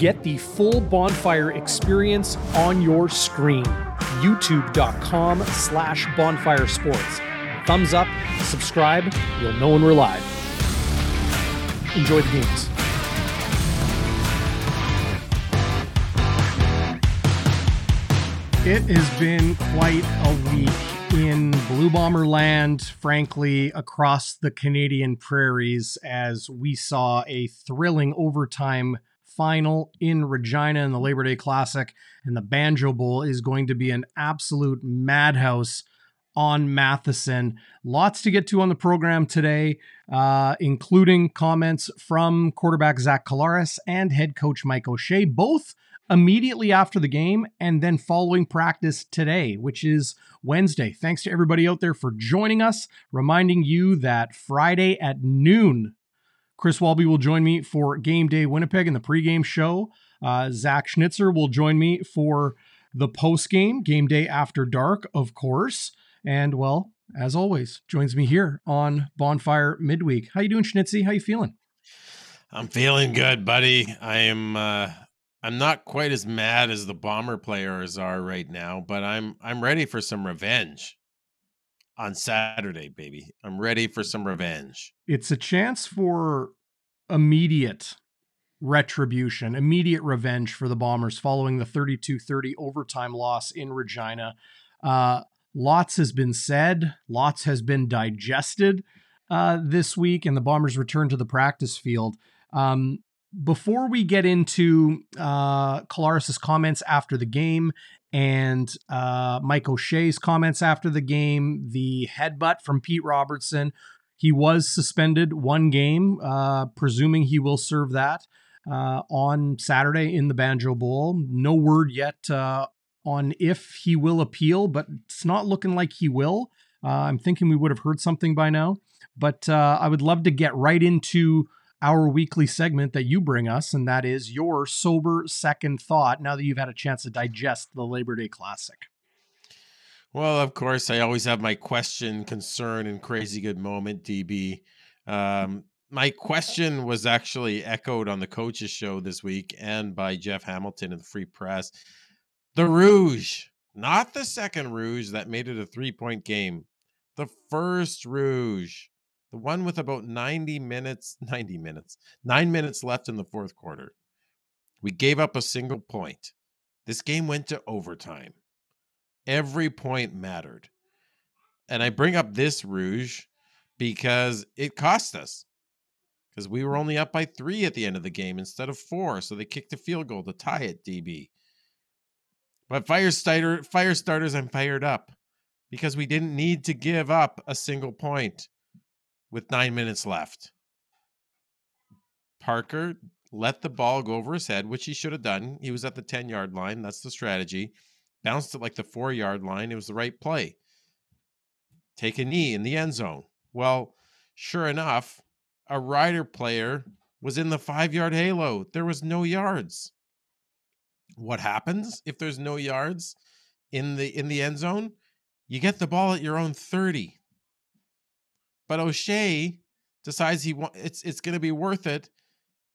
Get the full bonfire experience on your screen. YouTube.com slash bonfire sports. Thumbs up, subscribe, you'll know when we're live. Enjoy the games. It has been quite a week in Blue Bomber land, frankly, across the Canadian prairies, as we saw a thrilling overtime final in Regina in the Labor Day Classic. And the Banjo Bowl is going to be an absolute madhouse on Matheson. Lots to get to on the program today, uh, including comments from quarterback Zach Collaros and head coach Mike O'Shea, both immediately after the game and then following practice today, which is Wednesday. Thanks to everybody out there for joining us. Reminding you that Friday at noon, Chris Walby will join me for Game Day Winnipeg in the pregame show. Uh, Zach Schnitzer will join me for the postgame, Game Day After Dark, of course. And well, as always, joins me here on Bonfire Midweek. How you doing, Schnitzy? How you feeling? I'm feeling good, buddy. I am uh I'm not quite as mad as the bomber players are right now, but I'm I'm ready for some revenge on Saturday, baby. I'm ready for some revenge. It's a chance for immediate retribution, immediate revenge for the Bombers following the 32-30 overtime loss in Regina. Uh, lots has been said, lots has been digested uh, this week, and the Bombers return to the practice field. Um, before we get into uh, comments after the game and uh, Mike O'Shea's comments after the game, the headbutt from Pete Robertson, he was suspended one game, uh, presuming he will serve that uh, on Saturday in the Banjo Bowl. No word yet uh, on if he will appeal, but it's not looking like he will. Uh, I'm thinking we would have heard something by now, but uh, I would love to get right into our weekly segment that you bring us, and that is your sober second thought now that you've had a chance to digest the Labor Day Classic. Well, of course, I always have my question, concern, and crazy good moment, DB. Um, my question was actually echoed on the coaches show this week and by Jeff Hamilton in the Free Press. The Rouge, not the second Rouge that made it a three point game, the first Rouge the one with about 90 minutes, 90 minutes, nine minutes left in the fourth quarter. We gave up a single point. This game went to overtime. Every point mattered. And I bring up this Rouge because it cost us. Because we were only up by three at the end of the game instead of four. So they kicked a field goal to tie it, DB. But fire starter, fire starters, I'm fired up because we didn't need to give up a single point with nine minutes left. Parker let the ball go over his head, which he should have done. He was at the 10 yard line. That's the strategy. Bounced it like the four yard line. It was the right play. Take a knee in the end zone. Well, sure enough, a rider player was in the five yard halo. There was no yards. What happens if there's no yards in the in the end zone? You get the ball at your own 30. But O'Shea decides he wa- it's it's going to be worth it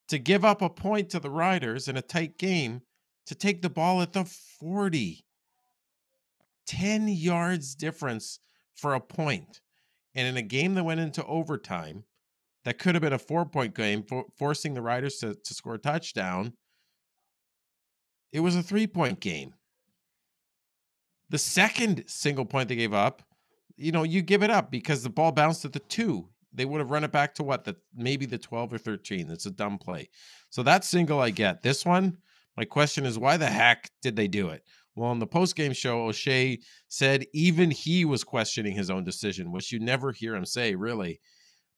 to give up a point to the Riders in a tight game to take the ball at the 40. 10 yards difference for a point. And in a game that went into overtime, that could have been a four point game, for, forcing the Riders to, to score a touchdown. It was a three point game. The second single point they gave up you know, you give it up because the ball bounced at the two. They would have run it back to what the maybe the 12 or 13. It's a dumb play. So that single I get. This one, my question is why the heck did they do it? Well, on the post game show, O'Shea said even he was questioning his own decision, which you never hear him say, really.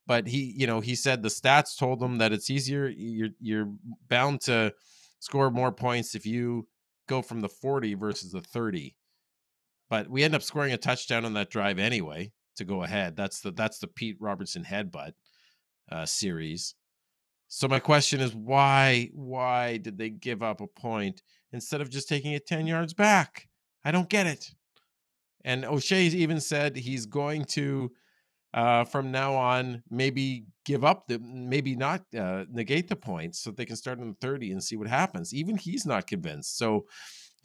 But he, you know, he said the stats told him that it's easier. You're you're bound to score more points if you go from the 40 versus the 30. But we end up scoring a touchdown on that drive anyway to go ahead. That's the that's the Pete Robertson headbutt uh, series. So my question is why why did they give up a point instead of just taking it 10 yards back? I don't get it. And O'Shea even said he's going to uh, from now on, maybe give up the, maybe not uh, negate the points so they can start in the 30 and see what happens. Even he's not convinced. So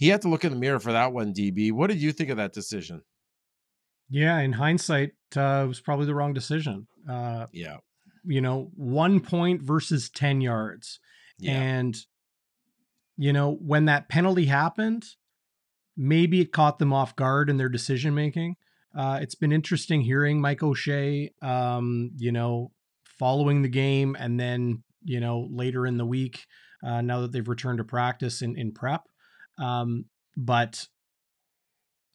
he had to look in the mirror for that one, DB. What did you think of that decision? Yeah, in hindsight, uh, it was probably the wrong decision. Uh, yeah. You know, one point versus 10 yards. Yeah. And, you know, when that penalty happened, maybe it caught them off guard in their decision making. Uh, it's been interesting hearing Mike O'Shea, um, you know, following the game and then, you know, later in the week, uh, now that they've returned to practice in, in prep. Um, but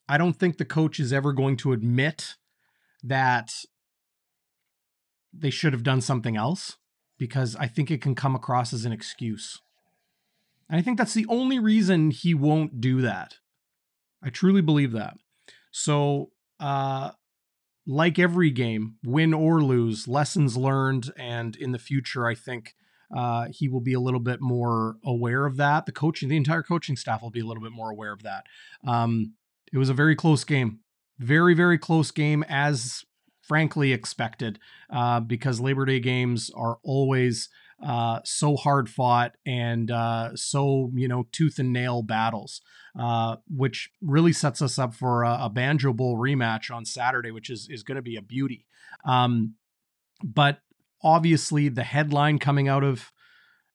I don't think the coach is ever going to admit that they should have done something else because I think it can come across as an excuse. And I think that's the only reason he won't do that. I truly believe that. So uh, like every game, win or lose, lessons learned, and in the future, I think uh, he will be a little bit more aware of that. The coaching, the entire coaching staff will be a little bit more aware of that. Um, it was a very close game, very very close game, as frankly expected, uh, because Labor Day games are always uh, so hard fought and uh, so you know tooth and nail battles, uh, which really sets us up for a, a, Banjo Bowl rematch on Saturday, which is is going to be a beauty. Um, but obviously, the headline coming out of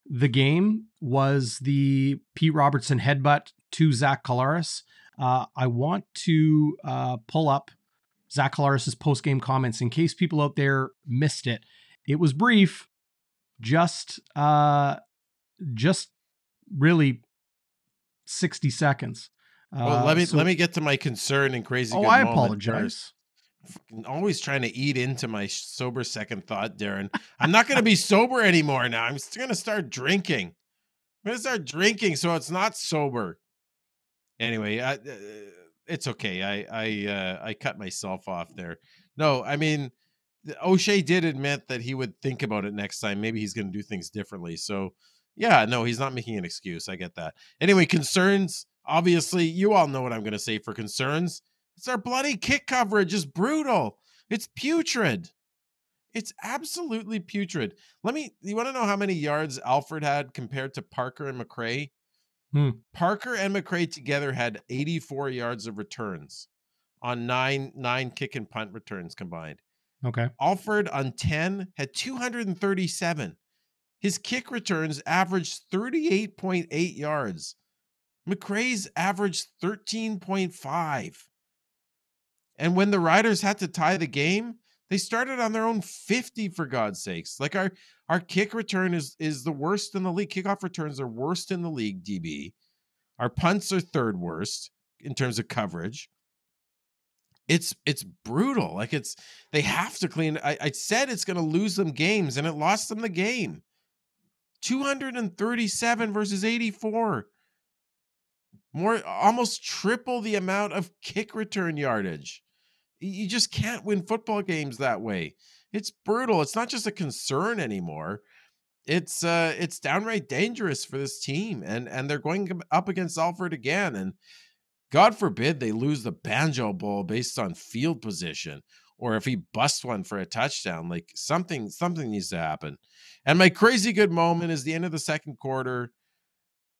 the game was the Pete Robertson headbutt to Zach Collaros. Uh, I want to uh, pull up Zach Collaros' post game comments in case people out there missed it. It was brief, just uh just really 60 seconds. Well, let me uh, so, let me get to my concern and crazy. Oh, I apologize. Always trying to eat into my sober second thought, Darrin. I'm not going to be sober anymore now. I'm going to start drinking. I'm going to start drinking, so it's not sober. Anyway, I, uh, it's okay. I I uh, I cut myself off there. No, I mean O'Shea did admit that he would think about it next time. Maybe he's going to do things differently. So, yeah, no, he's not making an excuse. I get that. Anyway, concerns. Obviously, you all know what I'm going to say for concerns. It's our bloody kick coverage is brutal. It's putrid. It's absolutely putrid. Let me. You want to know how many yards Alford had compared to Parker and McCray? Hmm. Parker and McCray together had 84 yards of returns on nine nine kick and punt returns combined. Okay. Alford on 10 had 237. His kick returns averaged 38.8 yards. McCray's averaged 13.5. And when the Riders had to tie the game, they started on their own 50 for God's sakes. Like our our kick return is is the worst in the league. Kickoff returns are worst in the league, DB. Our punts are third worst in terms of coverage it's it's brutal. Like it's they have to clean. I, I said it's going to lose them games, and it lost them the game. 237 versus 84. More almost triple the amount of kick return yardage. You just can't win football games that way. It's brutal. It's not just a concern anymore. It's uh it's downright dangerous for this team and and they're going up against Alford again and God forbid they lose the Banjo Bowl based on field position or if he busts one for a touchdown. Like something, something needs to happen. And my crazy good moment is the end of the second quarter.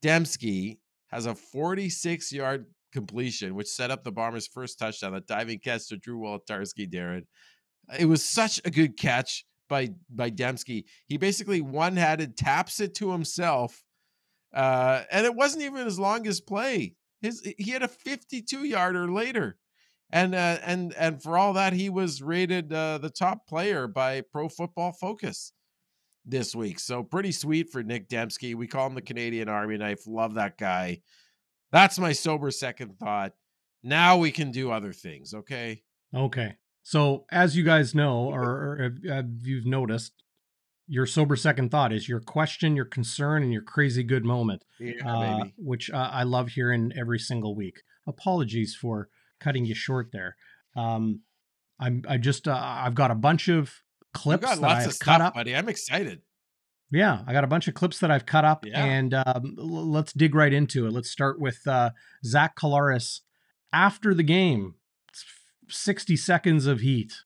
Demski has a 46 yard completion, which set up the Bombers' first touchdown, a diving catch to Drew Wolitarsky, Darrin. It was such a good catch by by Demski. He basically one-handed taps it to himself. Uh, and it wasn't even his longest play. His he had a 52 yarder later. And uh, and and for all that, he was rated uh, the top player by Pro Football Focus this week. So pretty sweet for Nick Demski. We call him the Canadian Army knife. Love that guy. That's my sober second thought. Now we can do other things. Okay. Okay. So as you guys know, or, or if, you've noticed, your sober second thought is your question, your concern, and your crazy good moment, yeah, uh, which uh, I love hearing every single week. Apologies for cutting you short there. Um, I'm I just uh, I've got a bunch of clips that I've cut stuff, up, buddy. I'm excited. Yeah, I got a bunch of clips that I've cut up, yeah. and um, l- let's dig right into it. Let's start with uh, Zach Collaros after the game. 60 seconds of heat.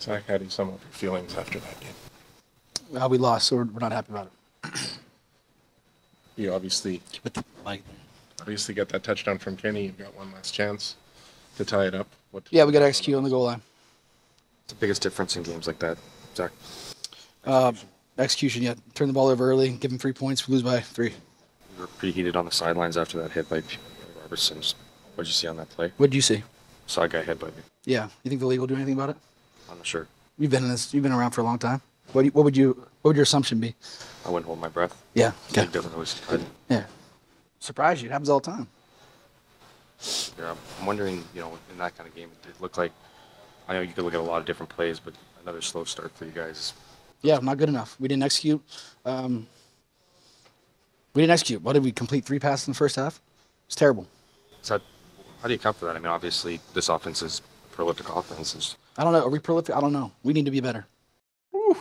Zach, how do you sum up your feelings after that game? Uh, we lost, so we're, we're not happy about it. You obviously like, obviously got that touchdown from Kenny. You've got one last chance to tie it up. What yeah, we got to execute on the goal line. The biggest difference in games like that, Zach? Uh, execution, yeah. Turn the ball over early, give them three points, we lose by three. You were pretty heated on the sidelines after that hit by Robertson. What'd you see on that play? What'd you see? Saw a guy headbutt me. Yeah. You think the league will do anything about it? I'm not sure. You've been in this. You've been around for a long time. What, do you, what would you? What would your assumption be? I wouldn't hold my breath. Yeah. Okay. league doesn't always. I, Yeah. Surprise you. It happens all the time. yeah, I'm wondering, you know, in that kind of game, it looked like. I know you could look at a lot of different plays, but another slow start for you guys. Yeah, not good enough. We didn't execute. Um, we didn't execute. What did we complete? Three passes in the first half. It's terrible. Is that? How do you account for that? I mean, obviously, this offense is a prolific offense. I don't know. Are we prolific? I don't know. We need to be better.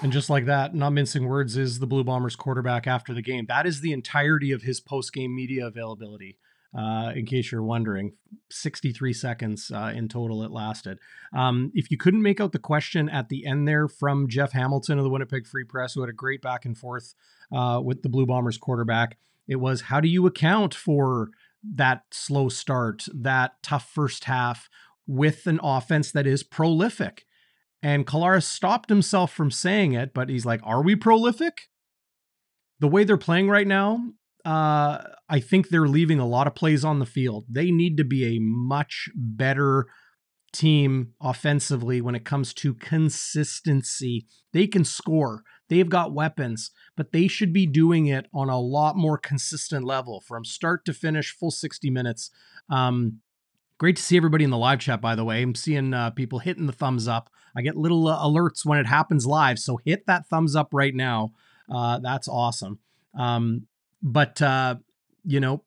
And just like that, not mincing words, is the Blue Bombers quarterback after the game. That is the entirety of his post game media availability. Uh, in case you're wondering, 63 seconds uh, in total it lasted. Um, if you couldn't make out the question at the end there from Jeff Hamilton of the Winnipeg Free Press, who had a great back and forth uh, with the Blue Bombers quarterback, it was how do you account for that slow start, that tough first half with an offense that is prolific? And Collaros stopped himself from saying it, but he's like, Are we prolific? The way they're playing right now, uh, I think they're leaving a lot of plays on the field. They need to be a much better team offensively when it comes to consistency. They can score, they've got weapons, but they should be doing it on a lot more consistent level from start to finish, full 60 minutes. Um, Great to see everybody in the live chat, by the way. I'm seeing uh, people hitting the thumbs up. I get little uh, alerts when it happens live, so hit that thumbs up right now. Uh, that's awesome. Um, but, uh, you know,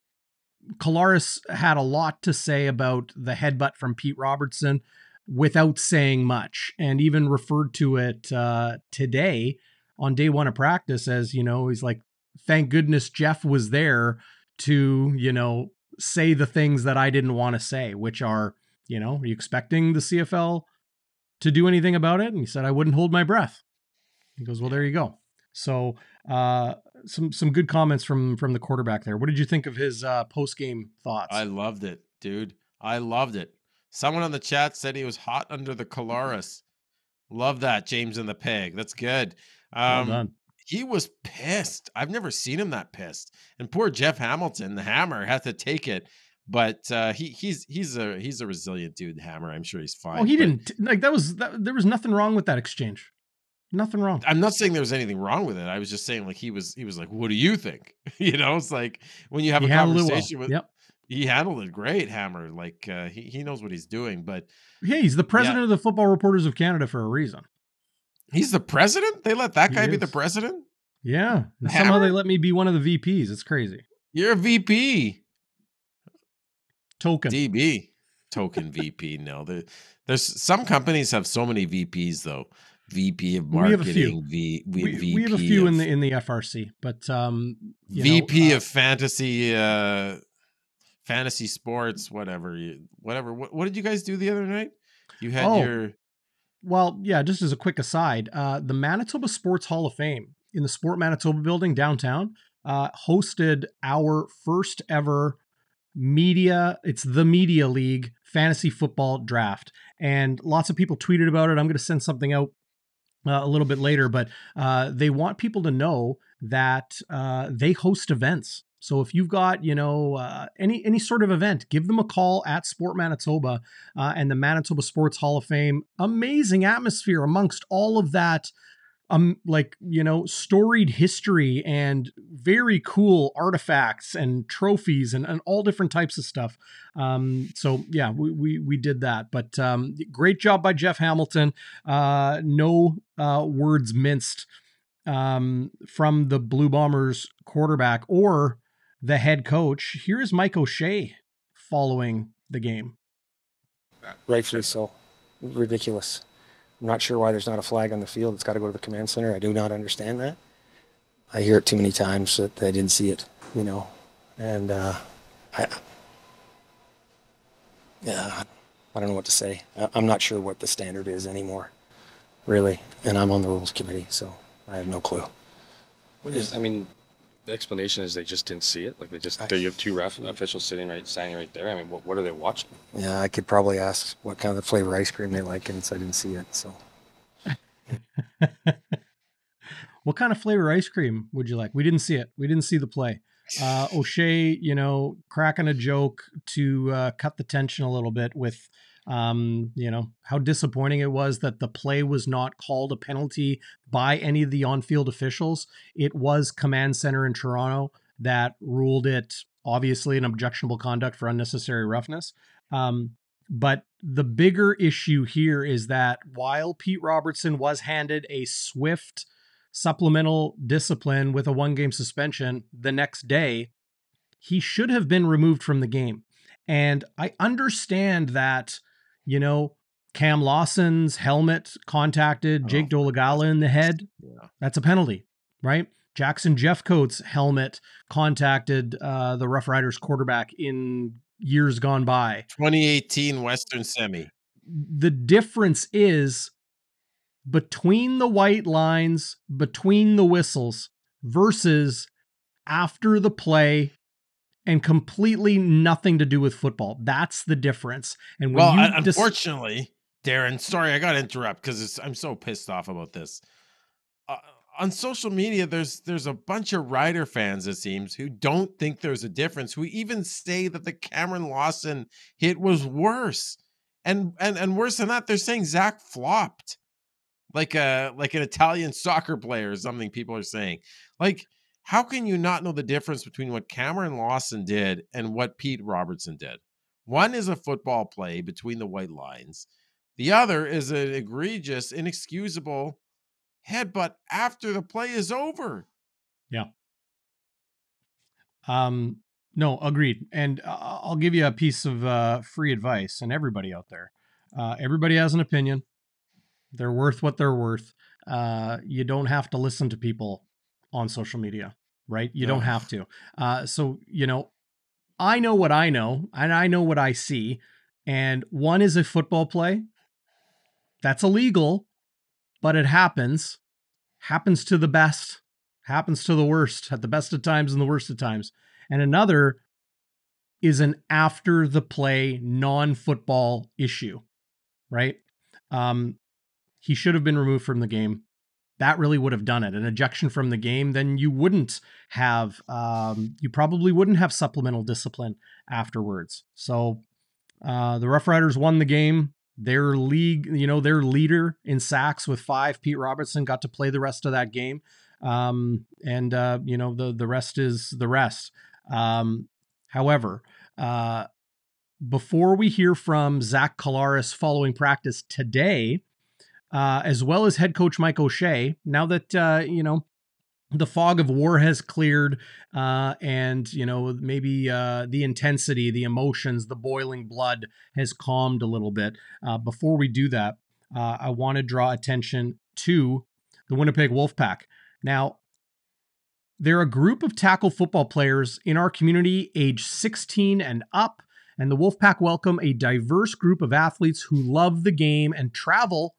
Collaros had a lot to say about the headbutt from Pete Robertson without saying much, and even referred to it uh, today on day one of practice as, you know, he's like, thank goodness Jeff was there to, you know, say the things that I didn't want to say, which are, you know, are you expecting the CFL to do anything about it? And he said, I wouldn't hold my breath. He goes, well, there you go. So, uh, some some good comments from from the quarterback there. What did you think of his uh, post game thoughts? I loved it, dude. I loved it. Someone on the chat said he was hot under the Colaris. Love that, James and the Peg. That's good. well Um, done. he was pissed. I've never seen him that pissed. And poor Jeff Hamilton, the Hammer, had to take it. But uh, he he's he's a he's a resilient dude, Hammer. I'm sure he's fine. Oh, he but didn't like that was that, there was nothing wrong with that exchange. Nothing wrong. I'm not saying there was anything wrong with it. I was just saying like he was he was like, "What do you think?" you know, it's like when you have He a it well. conversation with. Yep. He handled it great, Hammer. Like uh, he he knows what he's doing. But Hey, he's the president of the Football Reporters of Canada for a reason. he's the president. They let that guy be the president. Yeah. Somehow they let me be one of the VPs. It's crazy. You're a VP. Token. DB token VP. No, there, there's some companies have so many VPs though. VP of marketing. We have a few. V, we, we, we have a few of, in the in the FRC, but um, VP know, uh, of fantasy, uh, fantasy sports, whatever. You, whatever. What, what did you guys do the other night? You had Oh. your Well, yeah, just as a quick aside, uh, the Manitoba Sports Hall of Fame in the Sport Manitoba building downtown uh, hosted our first ever media, it's the Media League fantasy football draft. And lots of people tweeted about it. I'm going to send something out uh, a little bit later, but uh, they want people to know that uh, they host events. So if you've got, you know, uh, any any sort of event, give them a call at Sport Manitoba uh, and the Manitoba Sports Hall of Fame. Amazing atmosphere amongst all of that, um, like you know, storied history and very cool artifacts and trophies and, and all different types of stuff. Um, so yeah, we, we we did that. But um, great job by Jeff Hamilton. Uh, no uh, words minced um, from the Blue Bombers quarterback or the head coach. Here is Mike O'Shea following the game. Rightfully so. Ridiculous. I'm not sure why there's not a flag on the field. It's got to go to the command center. I do not understand that. I hear it too many times that I didn't see it, you know. And uh, I, yeah, I don't know what to say. I'm not sure what the standard is anymore. really. And I'm on the rules committee, so I have no clue. What is, I mean, the explanation is they just didn't see it. Like they just, I- they have two ref officials sitting right, standing right there. I mean, what, what are they watching? Yeah, I could probably ask what kind of flavor ice cream they like, and so I didn't see it. So What kind of flavor ice cream would you like? We didn't see it. We didn't see the play. Uh, O'Shea, you know, cracking a joke to uh, cut the tension a little bit with, um, you know, how disappointing it was that the play was not called a penalty by any of the on-field officials. It was command center in Toronto that ruled it obviously an objectionable conduct for unnecessary roughness. Um, but the bigger issue here is that while Pete Robertson was handed a swift supplemental discipline with a one game suspension the next day, he should have been removed from the game. And I understand that, you know, Cam Lawson's helmet contacted Jake Oh, Dolegala in the head. Yeah. That's a penalty, right? Jackson Jeffcoat's helmet contacted uh, the Rough Riders quarterback in years gone by 2018 Western Semi. the difference is between the white lines, between the whistles versus after the play and completely nothing to do with football. That's the difference. And Well, you un- dis- unfortunately, Darrin, sorry, I got to interrupt because I'm so pissed off about this. Uh, on social media, there's there's a bunch of Rider fans, it seems, who don't think there's a difference. Who even say that the Cameron Lawson hit was worse, and and and worse than that, they're saying Zach flopped, like a like an Italian soccer player or something. People are saying, like, how can you not know the difference between what Cameron Lawson did and what Pete Robertson did? One is a football play between the white lines. The other is an egregious, inexcusable headbutt after the play is over. Yeah. Um, no, agreed. And uh, I'll give you a piece of uh, free advice, and everybody out there, uh, everybody has an opinion. They're worth what they're worth. Uh, you don't have to listen to people on social media, right? You don't have to. Uh, so you know, I know what I know, and I know what I see. And one is a football play. That's illegal, but it happens. Happens to the best. Happens to the worst at the best of times and the worst of times and another is an after the play non-football issue right um he should have been removed from the game that really would have done it. An ejection from the game then you wouldn't have um you probably wouldn't have supplemental discipline afterwards. So uh the rough riders won the game. Their league you know their leader in sacks with five pete robertson got to play the rest of that game. Um and uh you know the the rest is the rest. Um however uh before we hear from zach Collaros following practice today uh as well as head coach mike o'shea. Now that uh you know the fog of war has cleared uh and you know maybe uh the intensity the emotions the boiling blood has calmed a little bit uh before we do that uh i want to draw attention to the winnipeg wolfpack. Now, they're a group of tackle football players in our community age 16 and up, and the Wolfpack welcome a diverse group of athletes who love the game and travel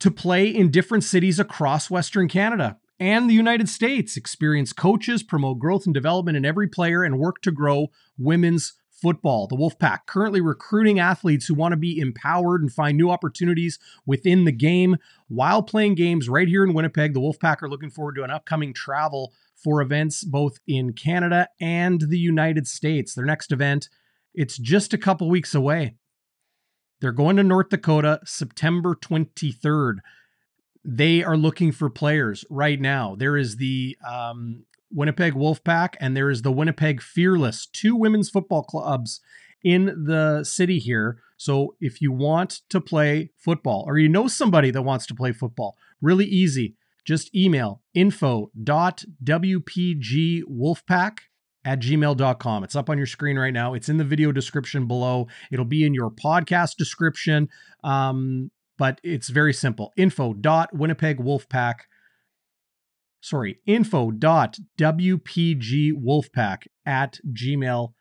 to play in different cities across Western Canada and the United States. Experience coaches, promote growth and development in every player, and work to grow women's football. The Wolfpack currently recruiting athletes who want to be empowered and find new opportunities within the game while playing games right here in Winnipeg. The Wolfpack are looking forward to an upcoming travel for events both in Canada and the United States. Their next event, it's just a couple weeks away. They're going to North Dakota September 23rd. They are looking for players right now. There is the um, Winnipeg Wolfpack and there is the Winnipeg Fearless, two women's football clubs in the city here. So if you want to play football or you know somebody that wants to play football, really easy. Just email info.wpgwolfpack at gmail.com. It's up on your screen right now. It's in the video description below. It'll be in your podcast description. Um, but it's very simple. Info.winnipegwolfpack. Sorry, info.wpgwolfpack at gmail.com.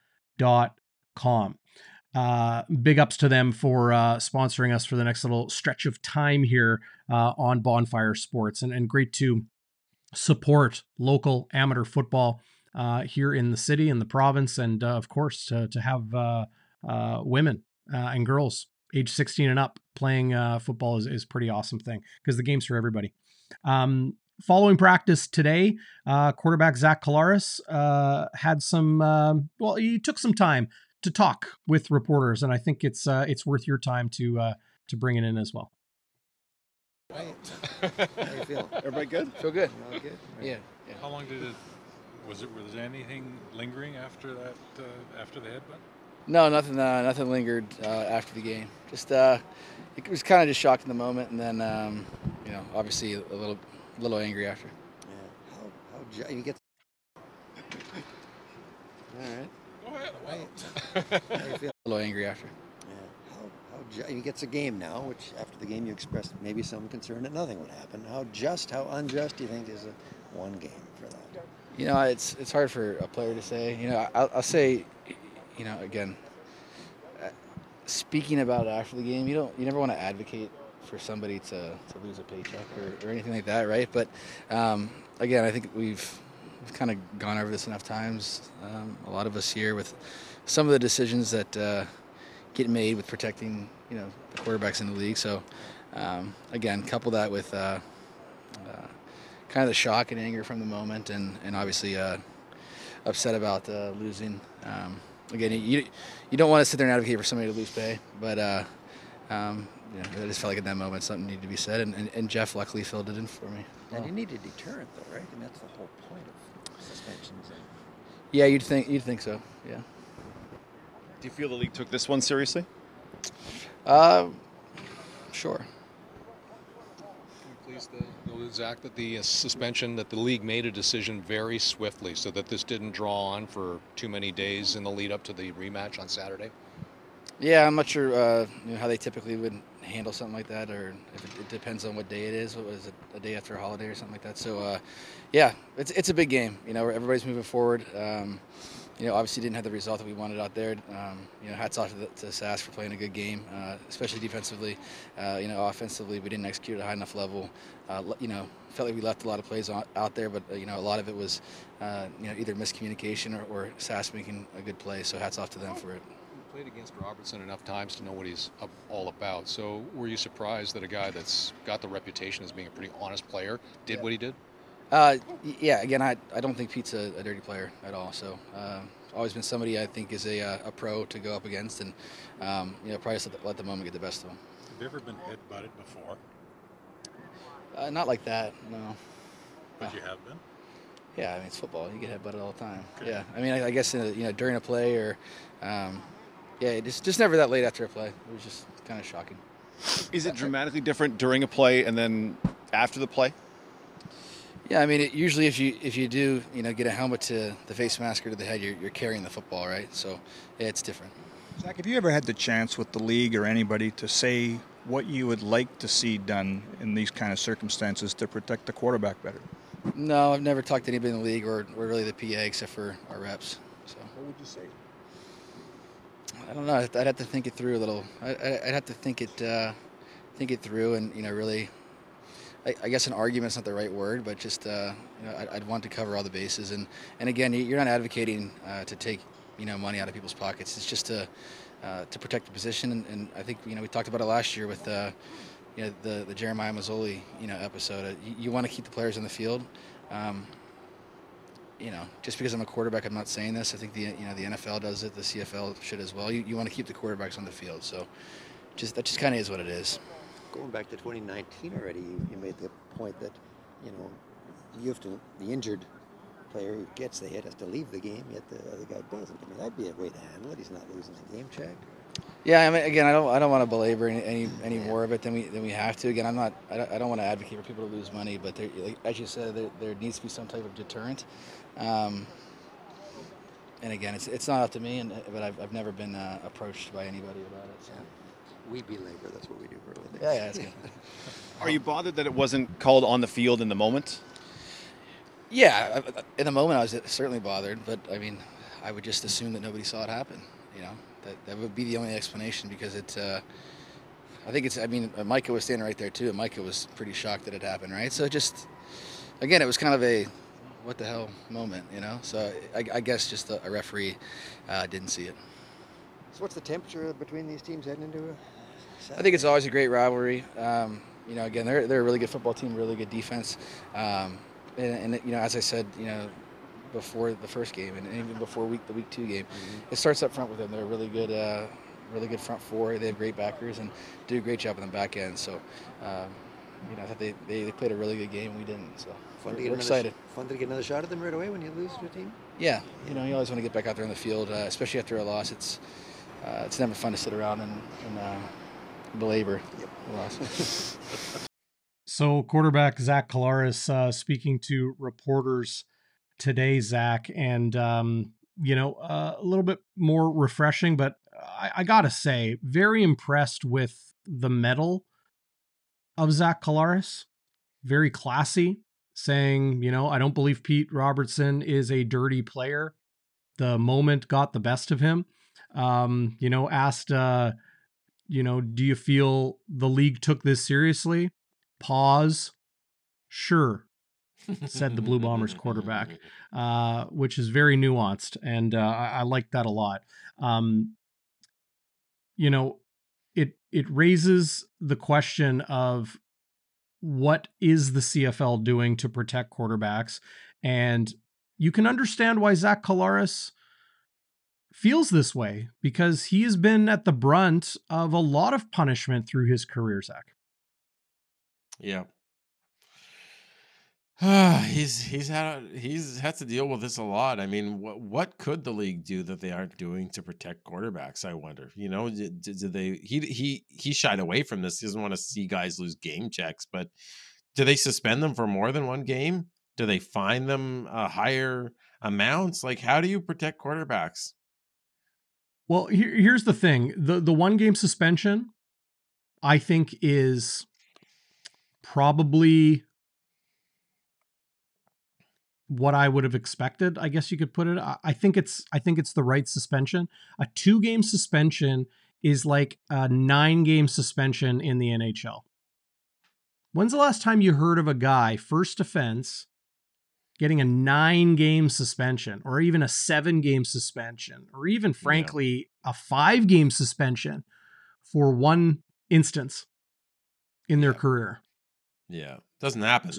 uh, big ups to them for uh, sponsoring us for the next little stretch of time here uh, on Bonfire Sports, and, and great to support local amateur football uh, here in the city and the province, and uh, of course to to have uh, uh, women uh, and girls age 16 and up playing uh, football is is a pretty awesome thing because the game's for everybody. Um, following practice today, uh, quarterback Zach Collaros uh, had some. um well, he took some time to talk with reporters, and I think it's uh, it's worth your time to uh, to bring it in as well. Right. How you feel? Everybody good? Feel good. All good? Yeah. yeah. How long did it? Was it? Was there anything lingering after that? Uh, after the headbutt? No, nothing. Uh, nothing lingered uh, after the game. Just uh, it was kind of just shocked in the moment, and then um, you know, obviously a little, little angry after. Yeah. How, how you get. All right. Go ahead. How you feel? A little angry after. Yeah. How, how ju- you gets a game now, which after the game you expressed maybe some concern that nothing would happen. How just, how unjust do you think is a one game for that? You know, it's it's hard for a player to say. You know, I'll, I'll say, you know, again, uh, speaking about after the game, you don't, you never want to advocate for somebody to, to lose a paycheck or, or anything like that, right? But um, again, I think we've we've kind of gone over this enough times. Um, a lot of us here with some of the decisions that uh, get made with protecting, you know, the quarterbacks in the league. So um, again, couple that with. Uh, uh, kind of the shock and anger from the moment, and and obviously uh, upset about uh, losing. Um, again, you you don't want to sit there and advocate for somebody to lose pay, but uh, um, you know, I just felt like at that moment something needed to be said, and, and, and Jeff luckily filled it in for me. And you need a deterrent, though, right? And that's the whole point of suspensions. And Yeah, you'd think you'd think so. Yeah. Do you feel the league took this one seriously? Uh, sure. Please, know, Zach, that the suspension that the league made a decision very swiftly, so that this didn't draw on for too many days in the lead up to the rematch on Saturday. Yeah, I'm not sure uh, you know, how they typically would handle something like that, or if it, it depends on what day it is. What was it, a day after a holiday or something like that? So, uh, yeah, it's it's a big game. You know, everybody's moving forward. Um, you know, obviously didn't have the result that we wanted out there. Um, you know, hats off to, the, to SAS for playing a good game, uh, especially defensively. Uh, you know, offensively we didn't execute at a high enough level. Uh, you know, felt like we left a lot of plays on, out there, but uh, you know, a lot of it was uh, you know either miscommunication or, or SAS making a good play. So hats off to them for it. You played against Robertson enough times to know what he's all about. So, were you surprised that a guy that's got the reputation as being a pretty honest player did what he did? Uh, yeah, again, I, I don't think Pete's a, a dirty player at all. So, uh, always been somebody I think is a, uh, a pro to go up against, and um, you know, probably just let the, let the moment get the best of him. Have you ever been headbutted before? Uh, not like that, no. But you have been. Yeah, I mean it's football. You get headbutted all the time. Okay. Yeah, I mean I, I guess uh, you know during a play or, um, yeah, it just just never that late after a play. It was just kind of shocking. Is it dramatically different during a play and then after the play? Yeah, I mean, it, usually if you if you do you know get a helmet to the face mask or to the head, you're, you're carrying the football, right? So yeah, it's different. Zach, have you ever had the chance with the league or anybody to say what you would like to see done in these kind of circumstances to protect the quarterback better? No, I've never talked to anybody in the league or, or really the PA except for our reps. So What would you say? I don't know. I'd have to think it through a little. I'd have to think it uh, think it through and you know really. I, I guess an argument's not the right word, but just uh, you know, I'd, I'd want to cover all the bases and and again, you- you're not advocating uh, to take you know money out of people's pockets. It's just to uh, to protect the position, and, and I think you know we talked about it last year with. Uh, you know, the, the Jeremiah Masoli, you know, episode. Uh, you, you want to keep the players on the field. Um, you know, just because I'm a quarterback, I'm not saying this. I think the you know the NFL does it, the CFL should as well. You, you want to keep the quarterbacks on the field, so just that just kind of is what it is. Going back to 2019 already, you, you made the point that, you know, you have to, the injured player who gets the hit has to leave the game, yet the other guy doesn't. I mean, that'd be a way to handle it. He's not losing the game check. Yeah, I mean, again, I don't I don't want to belabor any any, any more of it than we than we have to. Again, I'm not I don't, I don't want to advocate for people to lose money, but there, like, as you said, there, there needs to be some type of deterrent. Um, and again, it's it's not up to me, and but I've, I've never been uh, approached by anybody about it. So. We belabor. That's what we do for a living. Yeah, yeah, that's good. Are you bothered that it wasn't called on the field in the moment? Yeah, I- I- in the moment I was certainly bothered, but I mean, I would just assume that nobody saw it happen. You know, that, that would be the only explanation because it's. Uh, I think it's. I mean, uh, Micah was standing right there too, and Micah was pretty shocked that it happened, right? So just, again, it was kind of a, what the hell moment, you know. So I, I guess just a, a referee uh, didn't see it. So what's the temperature between these teams heading into? I think it's always a great rivalry. Um, you know, again, they're they're a really good football team, really good defense, um, and, and, you know, as I said, you know, before the first game and even before week the week two game, mm-hmm. it starts up front with them. They're a really good, uh, really good front four. They have great backers and do a great job on the back end. So, um, you know, I thought they, they, they, played a really good game. We didn't. So fun we're, to get we're excited. Fun to get another shot at them right away when you lose to a team. Yeah, you know, you always want to get back out there on the field, uh, especially after a loss. It's uh, it's never fun to sit around and, and uh, belabor yep. so, quarterback Zach Collaros uh, speaking to reporters today, Zach, and um, you know uh, a little bit more refreshing, but I, I gotta say, very impressed with the mettle of Zach Collaros. Very classy, saying, you know, I don't believe Pete Robertson is a dirty player. The moment got the best of him. Um, you know, asked, uh, you know, do you feel the league took this seriously? Pause. Sure, said the Blue Bombers quarterback, uh, which is very nuanced, and uh, I, I like that a lot. Um, you know, it it raises the question of what is the CFL doing to protect quarterbacks, and you can understand why Zach Collaros feels this way because he has been at the brunt of a lot of punishment through his career, Zach. Yeah, he's he's had he's had to deal with this a lot. I mean, what what could the league do that they aren't doing to protect quarterbacks? I wonder. You know, did, did they? He he he shied away from this. He doesn't want to see guys lose game checks. But do they suspend them for more than one game? Do they fine them uh, higher amounts? Like, how do you protect quarterbacks? Well, here, here's the thing: the the one game suspension, I think, is probably what I would have expected. I guess you could put it. I think it's I think it's the right suspension. A two game suspension is like a nine game suspension in the NHL. When's the last time you heard of a guy first offense getting a nine game suspension or even a seven game suspension or even frankly yeah. a five game suspension for one instance in their yeah. career? Yeah, doesn't happen.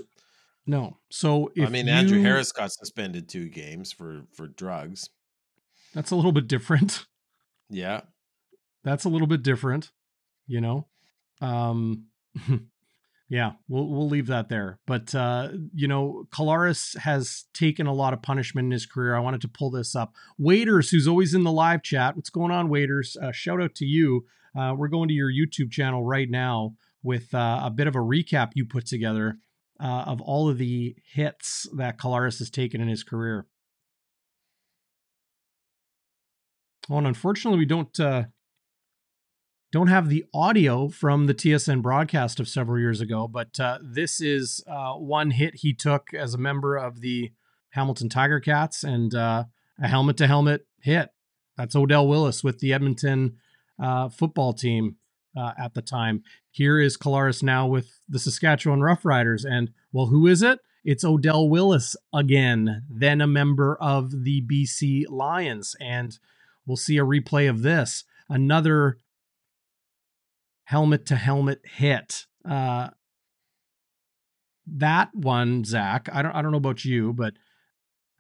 No. So I mean, you, Andrew Harris got suspended two games for for drugs. That's a little bit different. Yeah. That's a little bit different, you know. Um yeah, we'll we'll leave that there. But uh, you know, Collaros has taken a lot of punishment in his career. I wanted to pull this up. Waiters, who's always in the live chat. What's going on, Waiters? Uh, shout out to you. Uh, we're going to your YouTube channel right now with uh, a bit of a recap you put together uh, of all of the hits that Collaros has taken in his career. Oh, and unfortunately, we don't uh, don't have the audio from the TSN broadcast of several years ago, but uh, this is uh, one hit he took as a member of the Hamilton Tiger Cats and uh, a helmet to helmet hit. That's Odell Willis with the Edmonton uh, football team uh, at the time. Here is Collaros now with the Saskatchewan Roughriders. And, well, who is it? It's Odell Willis again, then a member of the BC Lions. And we'll see a replay of this. Another helmet to helmet hit. Uh, that one, Zach, I don't, I don't know about you, but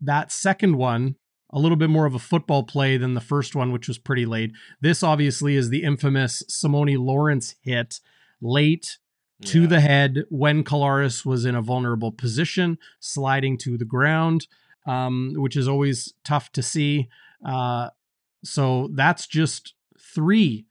that second one a little bit more of a football play than the first one, which was pretty late. This obviously is the infamous Simoni Lawrence hit late to the head when Collaros was in a vulnerable position, sliding to the ground, um, which is always tough to see. Uh, so that's just three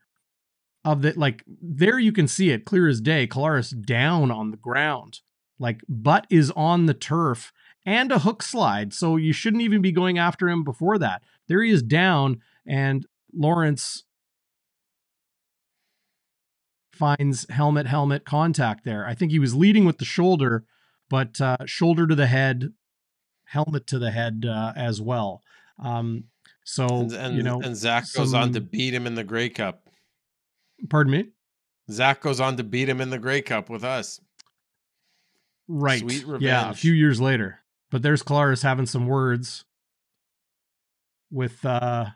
of the like there you can see it clear as day. Collaros down on the ground, like butt is on the turf and a hook slide. So you shouldn't even be going after him before that. There he is down, and Lawrence finds helmet helmet contact there. I think he was leading with the shoulder, but uh, shoulder to the head, helmet to the head uh, as well. Um, So And, and, you know, and Zach goes on to beat him in the Grey Cup. Pardon me. Zach goes on to beat him in the Grey Cup with us. Right. Sweet revenge. Yeah, a few years later. But there's Collaros having some words with uh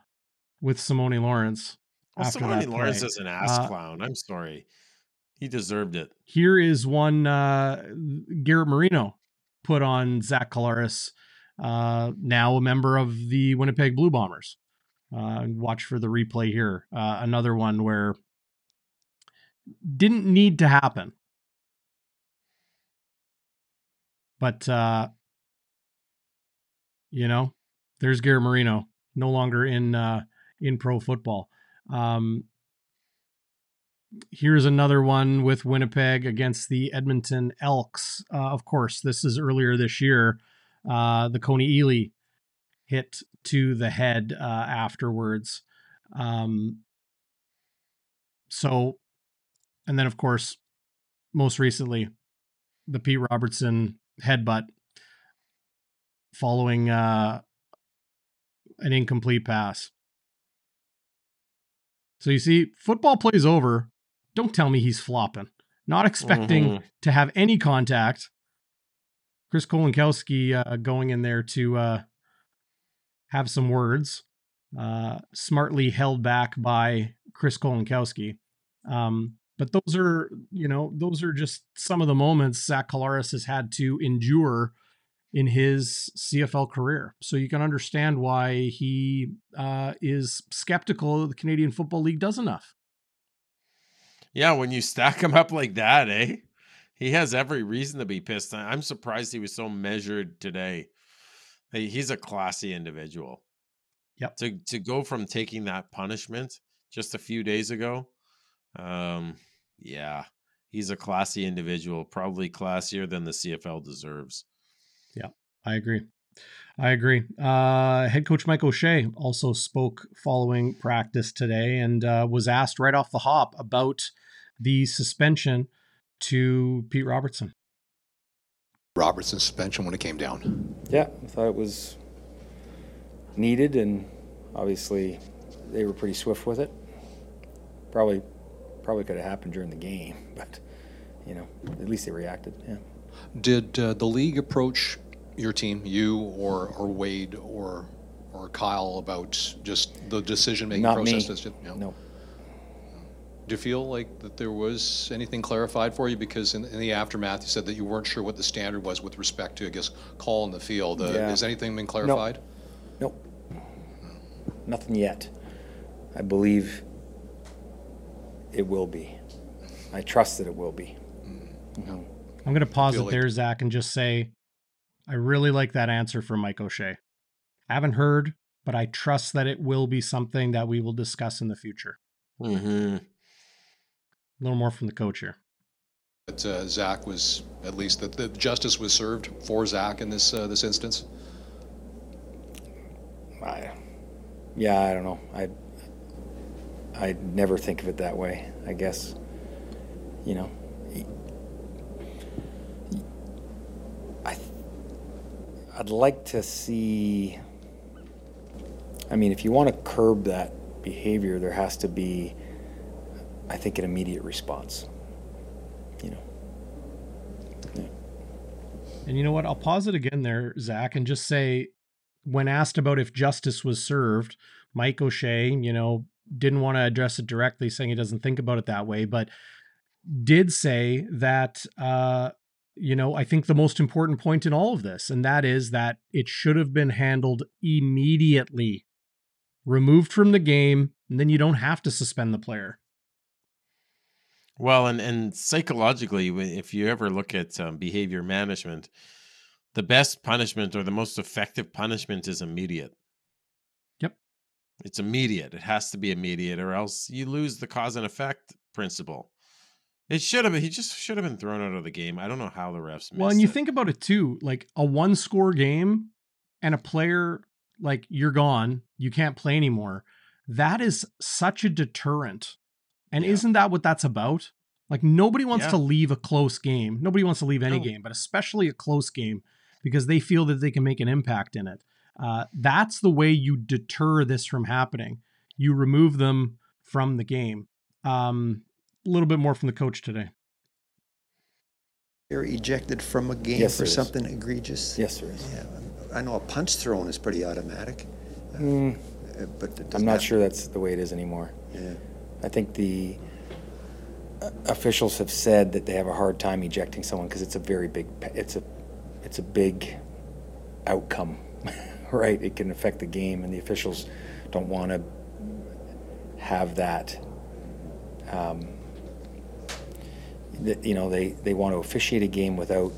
with Simoni Lawrence Well, Simoni Lawrence play. is an ass Uh, clown. I'm sorry. He deserved it. Here is one uh Garrett Marino put on Zach Collaros, uh now a member of the Winnipeg Blue Bombers. Uh watch for the replay here. Uh another one where didn't need to happen. But uh you know, there's Garrett Marino, no longer in uh in pro football. Um here's another one with Winnipeg against the Edmonton Elks. Uh, of course, this is earlier this year. Uh, the Kony Ealy hit to the head uh, afterwards. Um, so, and then of course, most recently, the Pete Robertson headbutt following uh, an incomplete pass. So you see, football plays over. Don't tell me he's flopping. Not expecting Mhm. to have any contact. Chris Kolankowski uh, going in there to uh, have some words, uh, smartly held back by Chris Kolankowski. Um, but those are, you know, those are just some of the moments Zach Collaros has had to endure in his CFL career. So you can understand why he uh, is skeptical the Canadian Football League does enough. Yeah, when you stack him up like that, eh? He has every reason to be pissed. I'm surprised he was so measured today. He's a classy individual. Yep. To to go from taking that punishment just a few days ago, um, yeah, he's a classy individual, probably classier than the CFL deserves. Yeah, I agree. I agree. Uh, head coach Mike O'Shea also spoke following practice today and uh, was asked right off the hop about the suspension to Pete Robertson. Robertson suspension when it came down. Yeah, I thought it was needed, and obviously they were pretty swift with it. Probably, probably could have happened during the game, but you know, at least they reacted. Yeah. Did uh, the league approach your team, you or or Wade or or Kyle, about just the decision making process? me. That's just- no. No. Do you feel like that there was anything clarified for you? Because in, in the aftermath, you said that you weren't sure what the standard was with respect to, I guess, call in the field. Uh, Yeah. Has anything been clarified? No. Nope. Nothing yet. I believe it will be. I trust that it will be. Mhm. I'm going to pause it Feel like- there, Zach, and just say I really like that answer from Mike O'Shea. I haven't heard, but I trust that it will be something that we will discuss in the future. Mm-hmm. A little more from the coach here. That uh, Zach was at least that the justice was served for Zach in this uh, this instance. I, yeah, I don't know. I, I never think of it that way. I guess, you know, I, I'd like to see. I mean, if you want to curb that behavior, there has to be, I think, an immediate response. You know. And you know what? I'll pause it again there, Zach, and just say when asked about if justice was served, Mike O'Shea, you know, didn't want to address it directly, saying he doesn't think about it that way, but did say that, uh, you know, I think the most important point in all of this, and that is that it should have been handled immediately, removed from the game, and then you don't have to suspend the player. Well, and and psychologically, if you ever look at um, behavior management, the best punishment or the most effective punishment is immediate. It's immediate. It has to be immediate, or else you lose the cause and effect principle. It should have. Been, He just should have been thrown out of the game. I don't know how the refs. Well, and you it. think about it too, like a one score game and a player like you're gone, you can't play anymore. That is such a deterrent. And Yeah. isn't that what that's about? Like nobody wants Yeah. to leave a close game. Nobody wants to leave any No. game, but especially a close game because they feel that they can make an impact in it. Uh, that's the way you deter this from happening. You remove them from the game. Um, a little bit more from the coach today. You're ejected from a game Yes, for there is. something egregious. Yes, there is. Yeah, I know a punch thrown is pretty automatic, Mm, uh, but I'm doesn't not have- sure that's the way it is anymore. Yeah. I think the uh, officials have said that they have a hard time ejecting someone because it's a very big, it's a, it's a big outcome, right? It can affect the game, and the officials don't want to have that. Um, that you know, they they want to officiate a game without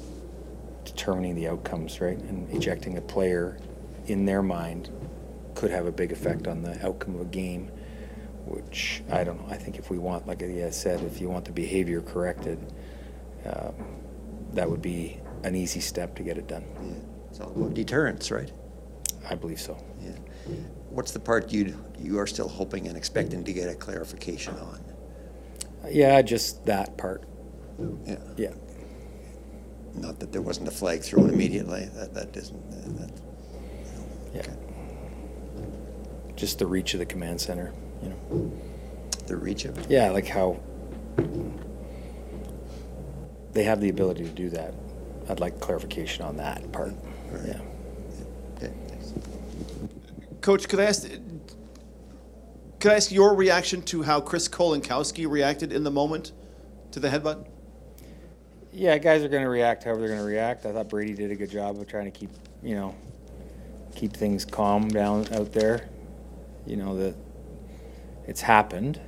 determining the outcomes, right? And ejecting a player in their mind could have a big effect on the outcome of a game which I don't know. I think if we want, like I said, if you want the behavior corrected, um, that would be an easy step to get it done. Yeah. It's all about deterrence, right? I believe so. Yeah. What's the part you you are still hoping and expecting to get a clarification on? Yeah, just that part. Yeah. Yeah. Not that there wasn't a flag thrown immediately. That that isn't. That, Yeah. Just the reach of the command center, you know. the reach of it. Yeah, like how they have the ability to do that. I'd like clarification on that part. Yeah. Coach, could I ask? Could I ask your reaction to how Chris Kolankowski reacted in the moment to the headbutt? Yeah, guys are going to react however they're going to react. I thought Brady did a good job of trying to keep, you know, keep things calm down out there. You know that it's happened.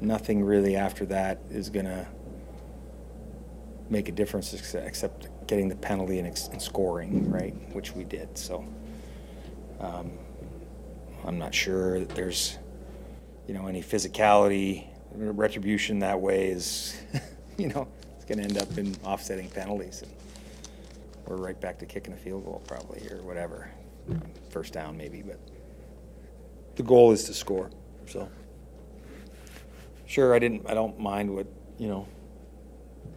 Nothing really after that is going to make a difference except getting the penalty and, and scoring, right? Which we did. So um, I'm not sure that there's, you know, any physicality, retribution that way is, you know, it's going to end up in offsetting penalties. And we're right back to kicking a field goal probably or whatever. First down maybe, but the goal is to score. So sure, I didn't, I don't mind what, you know,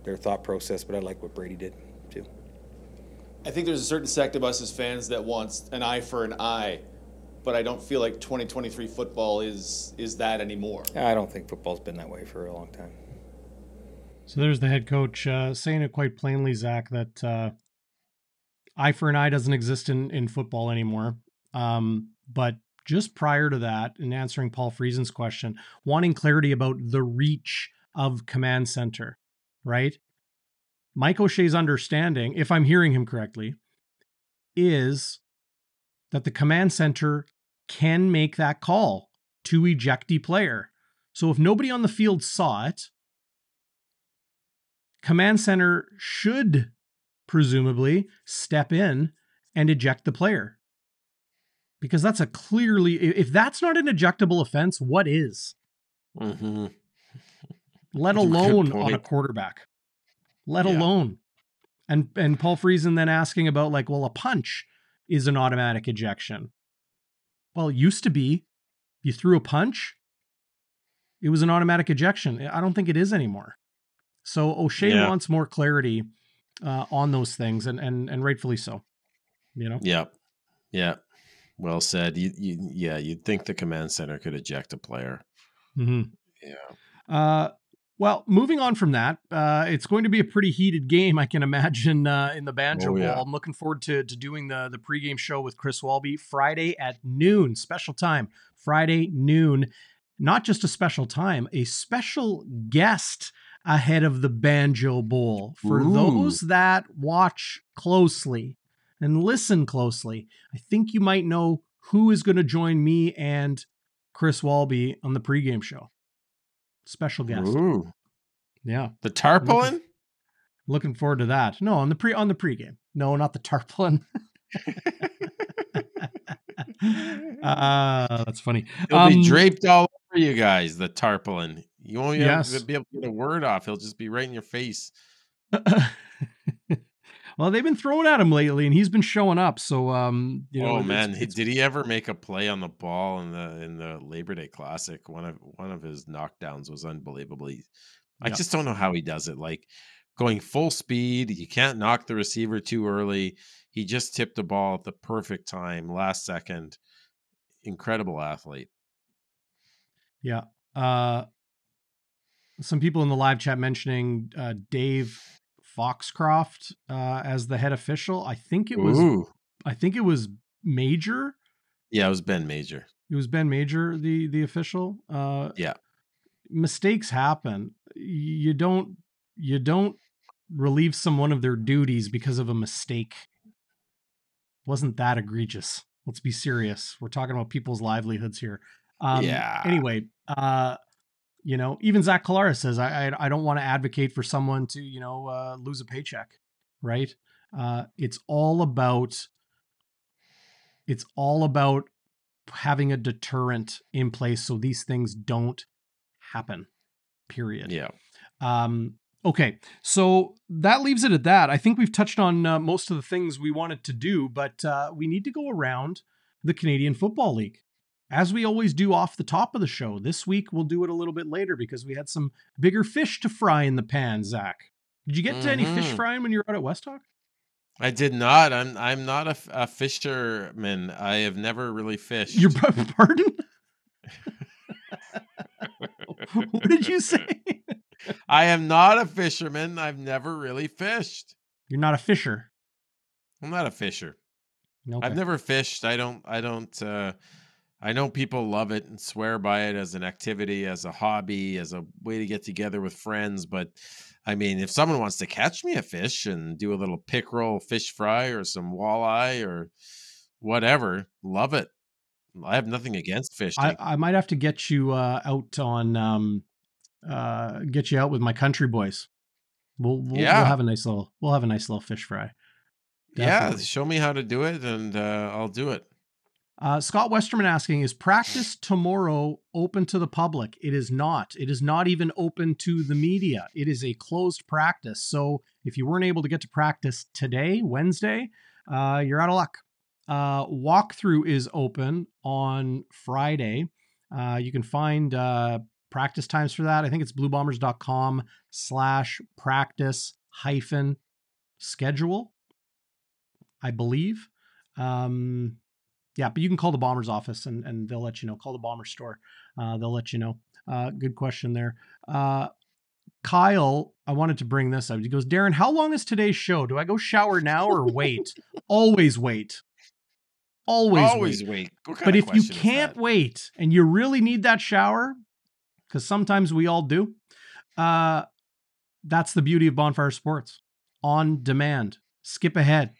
their thought process, but I like what Brady did too. I think there's a certain sect of us as fans that wants an eye for an eye, but I don't feel like 2023 football is is that anymore. I don't think football's been that way for a long time. So there's the head coach uh, saying it quite plainly, Zach, that uh, eye for an eye doesn't exist in, in football anymore. Um, but just prior to that, in answering Paul Friesen's question, wanting clarity about the reach of command center, right? Mike O'Shea's understanding, if I'm hearing him correctly, is that the command center can make that call to eject the player. So if nobody on the field saw it, command center should presumably step in and eject the player. Because that's a clearly, if that's not an ejectable offense, what is? Mm-hmm. Let alone on a quarterback. Let Yeah. alone. And and Paul Friesen then asking about like, well, a punch is an automatic ejection. Well, it used to be. You threw a punch, it was an automatic ejection. I don't think it is anymore. So O'Shea Yeah. wants more clarity uh, on those things, and and and rightfully so. You know. Yep. Yep. Well said. You, you, yeah, you'd think the command center could eject a player. Mm-hmm. Yeah. Uh, well, moving on from that, uh, it's going to be a pretty heated game, I can imagine, uh, in the Banjo Oh, Bowl. I'm looking forward to, to doing the, the pregame show with Chris Walby Friday at noon, special time, Friday noon. Not just a special time, a special guest ahead of the Banjo Bowl. For Ooh. those that watch closely and listen closely, I think you might know who is going to join me and Chris Walby on the pregame show. Special guest. Ooh. Yeah. The tarpaulin? Looking forward to that. No, on the pre on the pregame. No, not the tarpaulin. uh that's funny. He'll Um, be draped all over you guys, the tarpaulin. You won't Yes. be able to get a word off. He'll just be right in your face. well, they've been throwing at him lately, and he's been showing up. So, um, you know, oh man, it's- did he ever make a play on the ball in the in the Labor Day Classic? One of one of his knockdowns was unbelievably. I Yeah. just don't know how he does it. Like going full speed. You can't knock the receiver too early. He just tipped the ball at the perfect time, last second. Incredible athlete. Yeah. Uh, some people in the live chat mentioning uh, Dave Foxcroft uh, as the head official. I think it was. Ooh. I think it was Major. Yeah, it was Ben Major. It was Ben Major, the the official. Uh, Yeah. mistakes happen. You don't you don't relieve someone of their duties because of a mistake. Wasn't that egregious? Let's be serious. We're talking about people's livelihoods here. Um, Yeah. Anyway, uh, you know, even Zach Collaros says, I, I, I don't want to advocate for someone to, you know, uh, lose a paycheck, right? Uh, it's all about, it's all about having a deterrent in place so these things don't happen, period. Yeah. Um, okay, so that leaves it at that. I think we've touched on uh, most of the things we wanted to do, but uh, we need to go around the Canadian Football League. As we always do off the top of the show, this week we'll do it a little bit later because we had some bigger fish to fry in the pan, Zach. Did you get to any fish Mhm. frying when you were out at West Talk? I did not. I'm I'm not a, a fisherman. I have never really fished. Your pardon? what did you say? I am not a fisherman. I've never really fished. You're not a fisher. I'm not a fisher. Okay. I've never fished. I don't I don't uh I know people love it and swear by it as an activity, as a hobby, as a way to get together with friends, but I mean, if someone wants to catch me a fish and do a little pickerel fish fry or some walleye or whatever, love it. I have nothing against fishing. I, I might have to get you uh, out on um, uh, get you out with my country boys. We'll we'll, Yeah. we'll have a nice little we'll have a nice little fish fry. yeah, show me how to do it and uh, I'll do it. Uh, Scott Westerman asking, is practice tomorrow open to the public? It is not. It is not even open to the media. It is a closed practice. So if you weren't able to get to practice today, Wednesday, uh, you're out of luck. Uh, walkthrough is open on Friday. Uh, you can find uh, practice times for that. I think it's bluebombers.com slash practice hyphen schedule, I believe. Um, yeah, but you can call the Bombers office and, and they'll let you know. Call the Bombers store. Uh, they'll let you know. Uh, good question there. Uh, Kyle, I wanted to bring this up. He goes, Darren, how long is today's show? Do I go shower now or wait? Always wait. Always, Always wait. wait. But if you can't wait and you really need that shower, because sometimes we all do, uh, that's the beauty of Bonfire Sports. On demand. Skip ahead,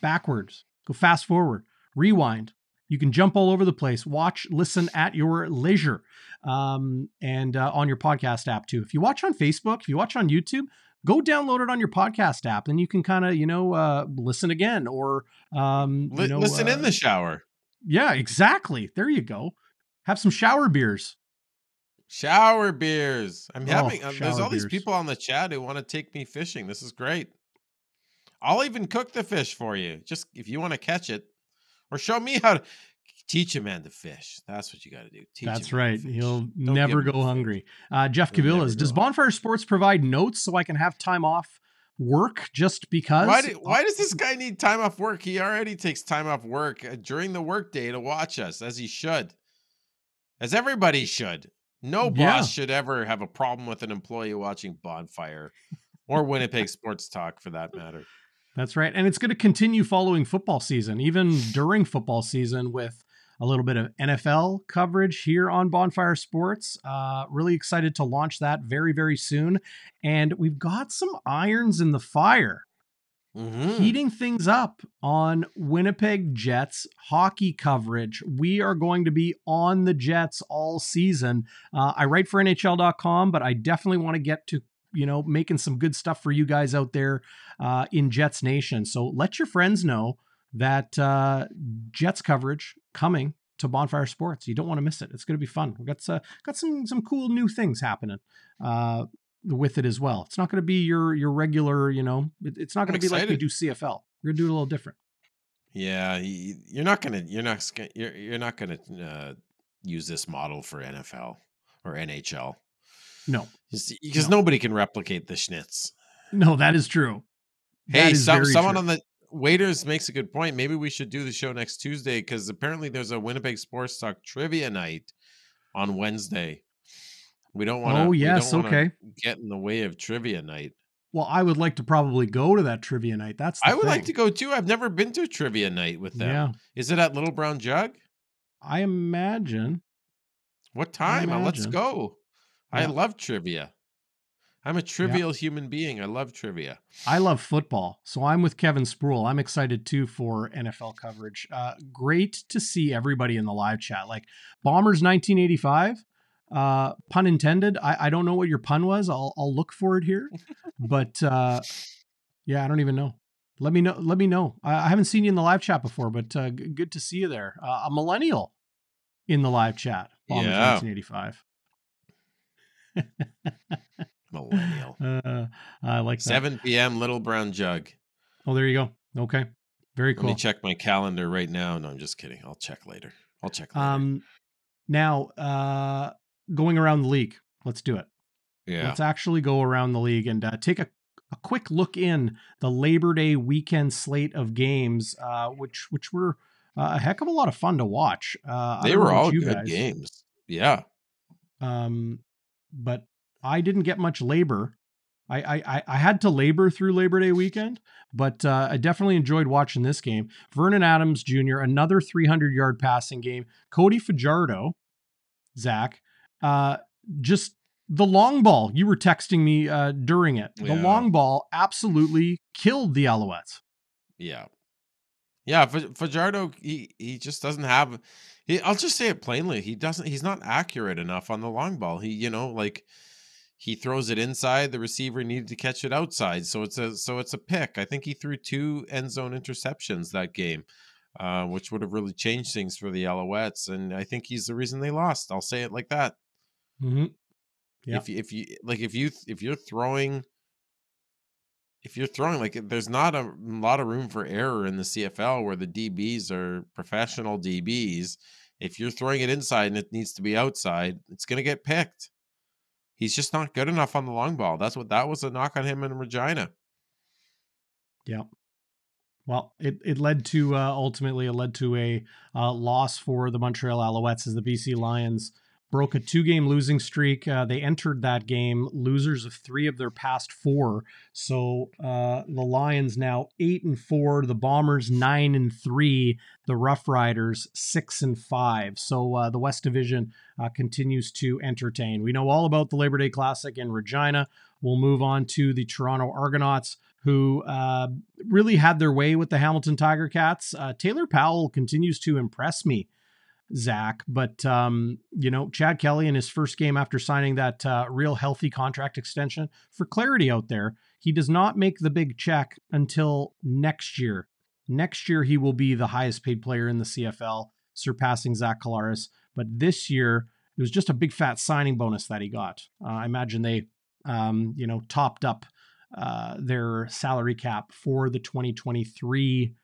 backwards, go fast forward, rewind. You can jump all over the place, watch, listen at your leisure, um, and uh, on your podcast app too. If you watch on Facebook, if you watch on YouTube, go download it on your podcast app, and you can kind of you know uh, listen again or um, you know, listen in uh, the shower. yeah, exactly. There you go. Have some shower beers. Shower beers. I'm Oh, having. uh, there's all these people on the chat who want to take me fishing. This is great. I'll even cook the fish for you. Just if you want to catch it, or show me how to teach a man to fish. That's what you got to do. Teach That's right. He'll Don't never go hungry. Uh, Jeff He'll Cavillas, does Bonfire Sports provide notes so I can have time off work just because? Why, do, why does this guy need time off work? He already takes time off work uh, during the workday to watch us, as he should, as everybody should. No boss Yeah. should ever have a problem with an employee watching Bonfire or Winnipeg Sports Talk, for that matter. That's right. And it's going to continue following football season, even during football season, with a little bit of NFL coverage here on Bonfire Sports. Uh, really excited to launch that very, very soon. And we've got some irons in the fire. Mhm. heating things up on Winnipeg Jets hockey coverage. We are going to be on the Jets all season. Uh, I write for NHL.com, but I definitely want to get to you know making some good stuff for you guys out there uh, in Jets Nation. So let your friends know that uh, Jets coverage coming to Bonfire Sports. You don't want to miss it. It's going to be fun. We've got uh, got some some cool new things happening. Uh, with it as well. It's not going to be your your regular, you know, it- it's not going to be like we do CFL. We're going to do it a little different. Yeah, you're not gonna you're not you're you're not gonna uh, use this model for NFL or NHL. No. Because nobody can replicate the Schnitz. No, that is true. Hey, is some, someone true. on the waiters makes a good point. Maybe we should do the show next Tuesday because apparently there's a Winnipeg Sports Talk trivia night on Wednesday. We don't want to. Oh, yes, okay. Get in the way of trivia night. Well, I would like to probably go to that trivia night. That's the I would like to go too. I've never been to a trivia night with them. Yeah. Is it at Little Brown Jug? I imagine. What time? Uh, Let's go. I Yeah. love trivia. I'm a trivial human being. I love trivia. I love football, so I'm with Kevin Sproul. I'm excited too for NFL coverage. Uh, great to see everybody in the live chat. Like Bombers 1985, uh, pun intended. I, I don't know what your pun was. I'll I'll look for it here, but uh, yeah, I don't even know. Let me know. Let me know. I, I haven't seen you in the live chat before, but uh, g- good to see you there. Uh, a millennial in the live chat. Bombers Yeah. 1985. Millennial. Uh, I like that. 7 p.m. Little Brown Jug. Oh, there you go. Okay, very cool. Let me check my calendar right now. No, I'm just kidding. I'll check later. I'll check later. Um, now, uh, going around the league, let's do it. yeah. Let's actually go around the league and uh, take a, a quick look in the Labor Day weekend slate of games, uh, which which were uh, a heck of a lot of fun to watch. Uh, They were all good guys, games. Yeah. um, but I didn't get much labor. I, I I- had to labor through Labor Day weekend, but uh, I definitely enjoyed watching this game. Vernon Adams Jr. another 300 yard passing game. Cody Fajardo, Zach, uh, just the long ball. You were texting me uh, during it. The Yeah. long ball absolutely killed the Alouettes. Yeah. Yeah, Fajardo, he he just doesn't have. He, I'll just say it plainly. He doesn't. He's not accurate enough on the long ball. He, you know, like he throws it inside. The receiver needed to catch it outside, so it's a so it's a pick. I think he threw two end zone interceptions that game, uh, which would have really changed things for the Alouettes. And I think he's the reason they lost. I'll say it like that. Mm-hmm. Yeah. If if you like, if you if you're throwing if you're throwing like there's not a lot of room for error in the CFL where the DBs are professional DBs. If you're throwing it inside and it needs to be outside, it's going to get picked. He's just not good enough on the long ball. That's what that was a knock on him in Regina. Yeah. Well, it, it led to uh, ultimately it led to a uh, loss for the Montreal Alouettes as the BC Lions broke a two game losing streak. Uh, they entered that game losers of three of their past four. So uh, the Lions now eight and four, the Bombers nine and three, the Rough Riders six and five. So uh, the West Division uh, continues to entertain. We know all about the Labor Day Classic in Regina. We'll move on to the Toronto Argonauts who uh, really had their way with the Hamilton Tiger Cats. Uh, Taylor Powell continues to impress me, Zach. But, um, you know, Chad Kelly in his first game after signing that uh, real healthy contract extension, for clarity out there, he does not make the big check until next year. Next year, he will be the highest paid player in the CFL, surpassing Zach Collaros. But this year, it was just a big fat signing bonus that he got. Uh, I imagine they, um, you know, topped up uh, their salary cap for the 2023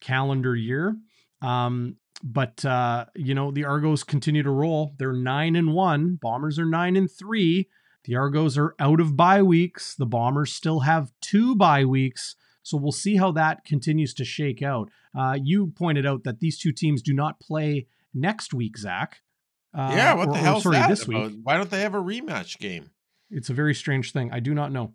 calendar year. Um, but uh, you know the Argos continue to roll. They're nine and one. Bombers are nine and three. The Argos are out of bye weeks. The Bombers still have two bye weeks. So we'll see how that continues to shake out. Uh, you pointed out that these two teams do not play next week, Zach. Uh, yeah, what or- the or, hell's sorry, that this about? week. Why don't they have a rematch game? It's a very strange thing. I do not know.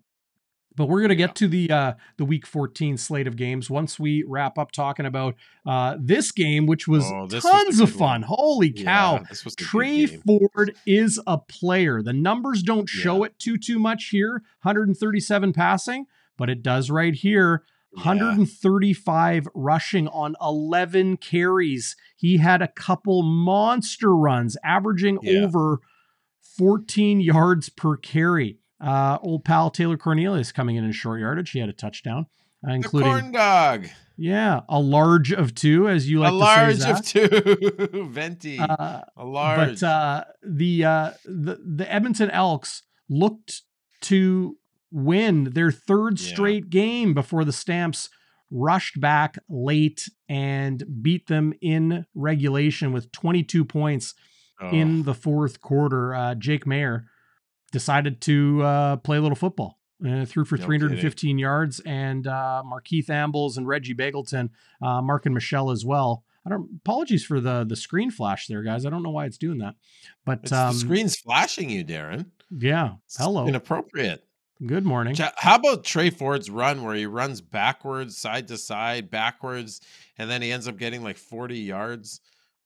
But we're going to get to the uh, the week 14 slate of games once we wrap up talking about uh, this game, which was Oh, this was tons of good one. fun. Holy cow! Yeah, Tre. Ford is a player. The numbers don't show it too too much here. 137 passing, but it does right here. 135 rushing on 11 carries. He had a couple monster runs, averaging Yeah. over 14 yards per carry. Uh, old pal Taylor Cornelius coming in in short yardage. He had a touchdown, uh, The corn dog. yeah, a large of two, as you like a large of two. Venti. Uh, a large. But uh, the uh, the the Edmonton Elks looked to win their third Yeah. straight game before the Stamps rushed back late and beat them in regulation with 22 points Oh. in the fourth quarter. Uh, Jake Maier decided to uh, play a little football. Uh, threw for No 315 yards, and uh, Markeith Ambles and Reggie Begelton, uh, Marken Michel as well. I don't. Apologies for the the screen flash there, guys. I don't know why it's doing that, but um, the screen's flashing you, Darren. yeah. It's Hello. Inappropriate. Good morning. How about Tre Ford's run where he runs backwards, side to side, backwards, and then he ends up getting like 40 yards?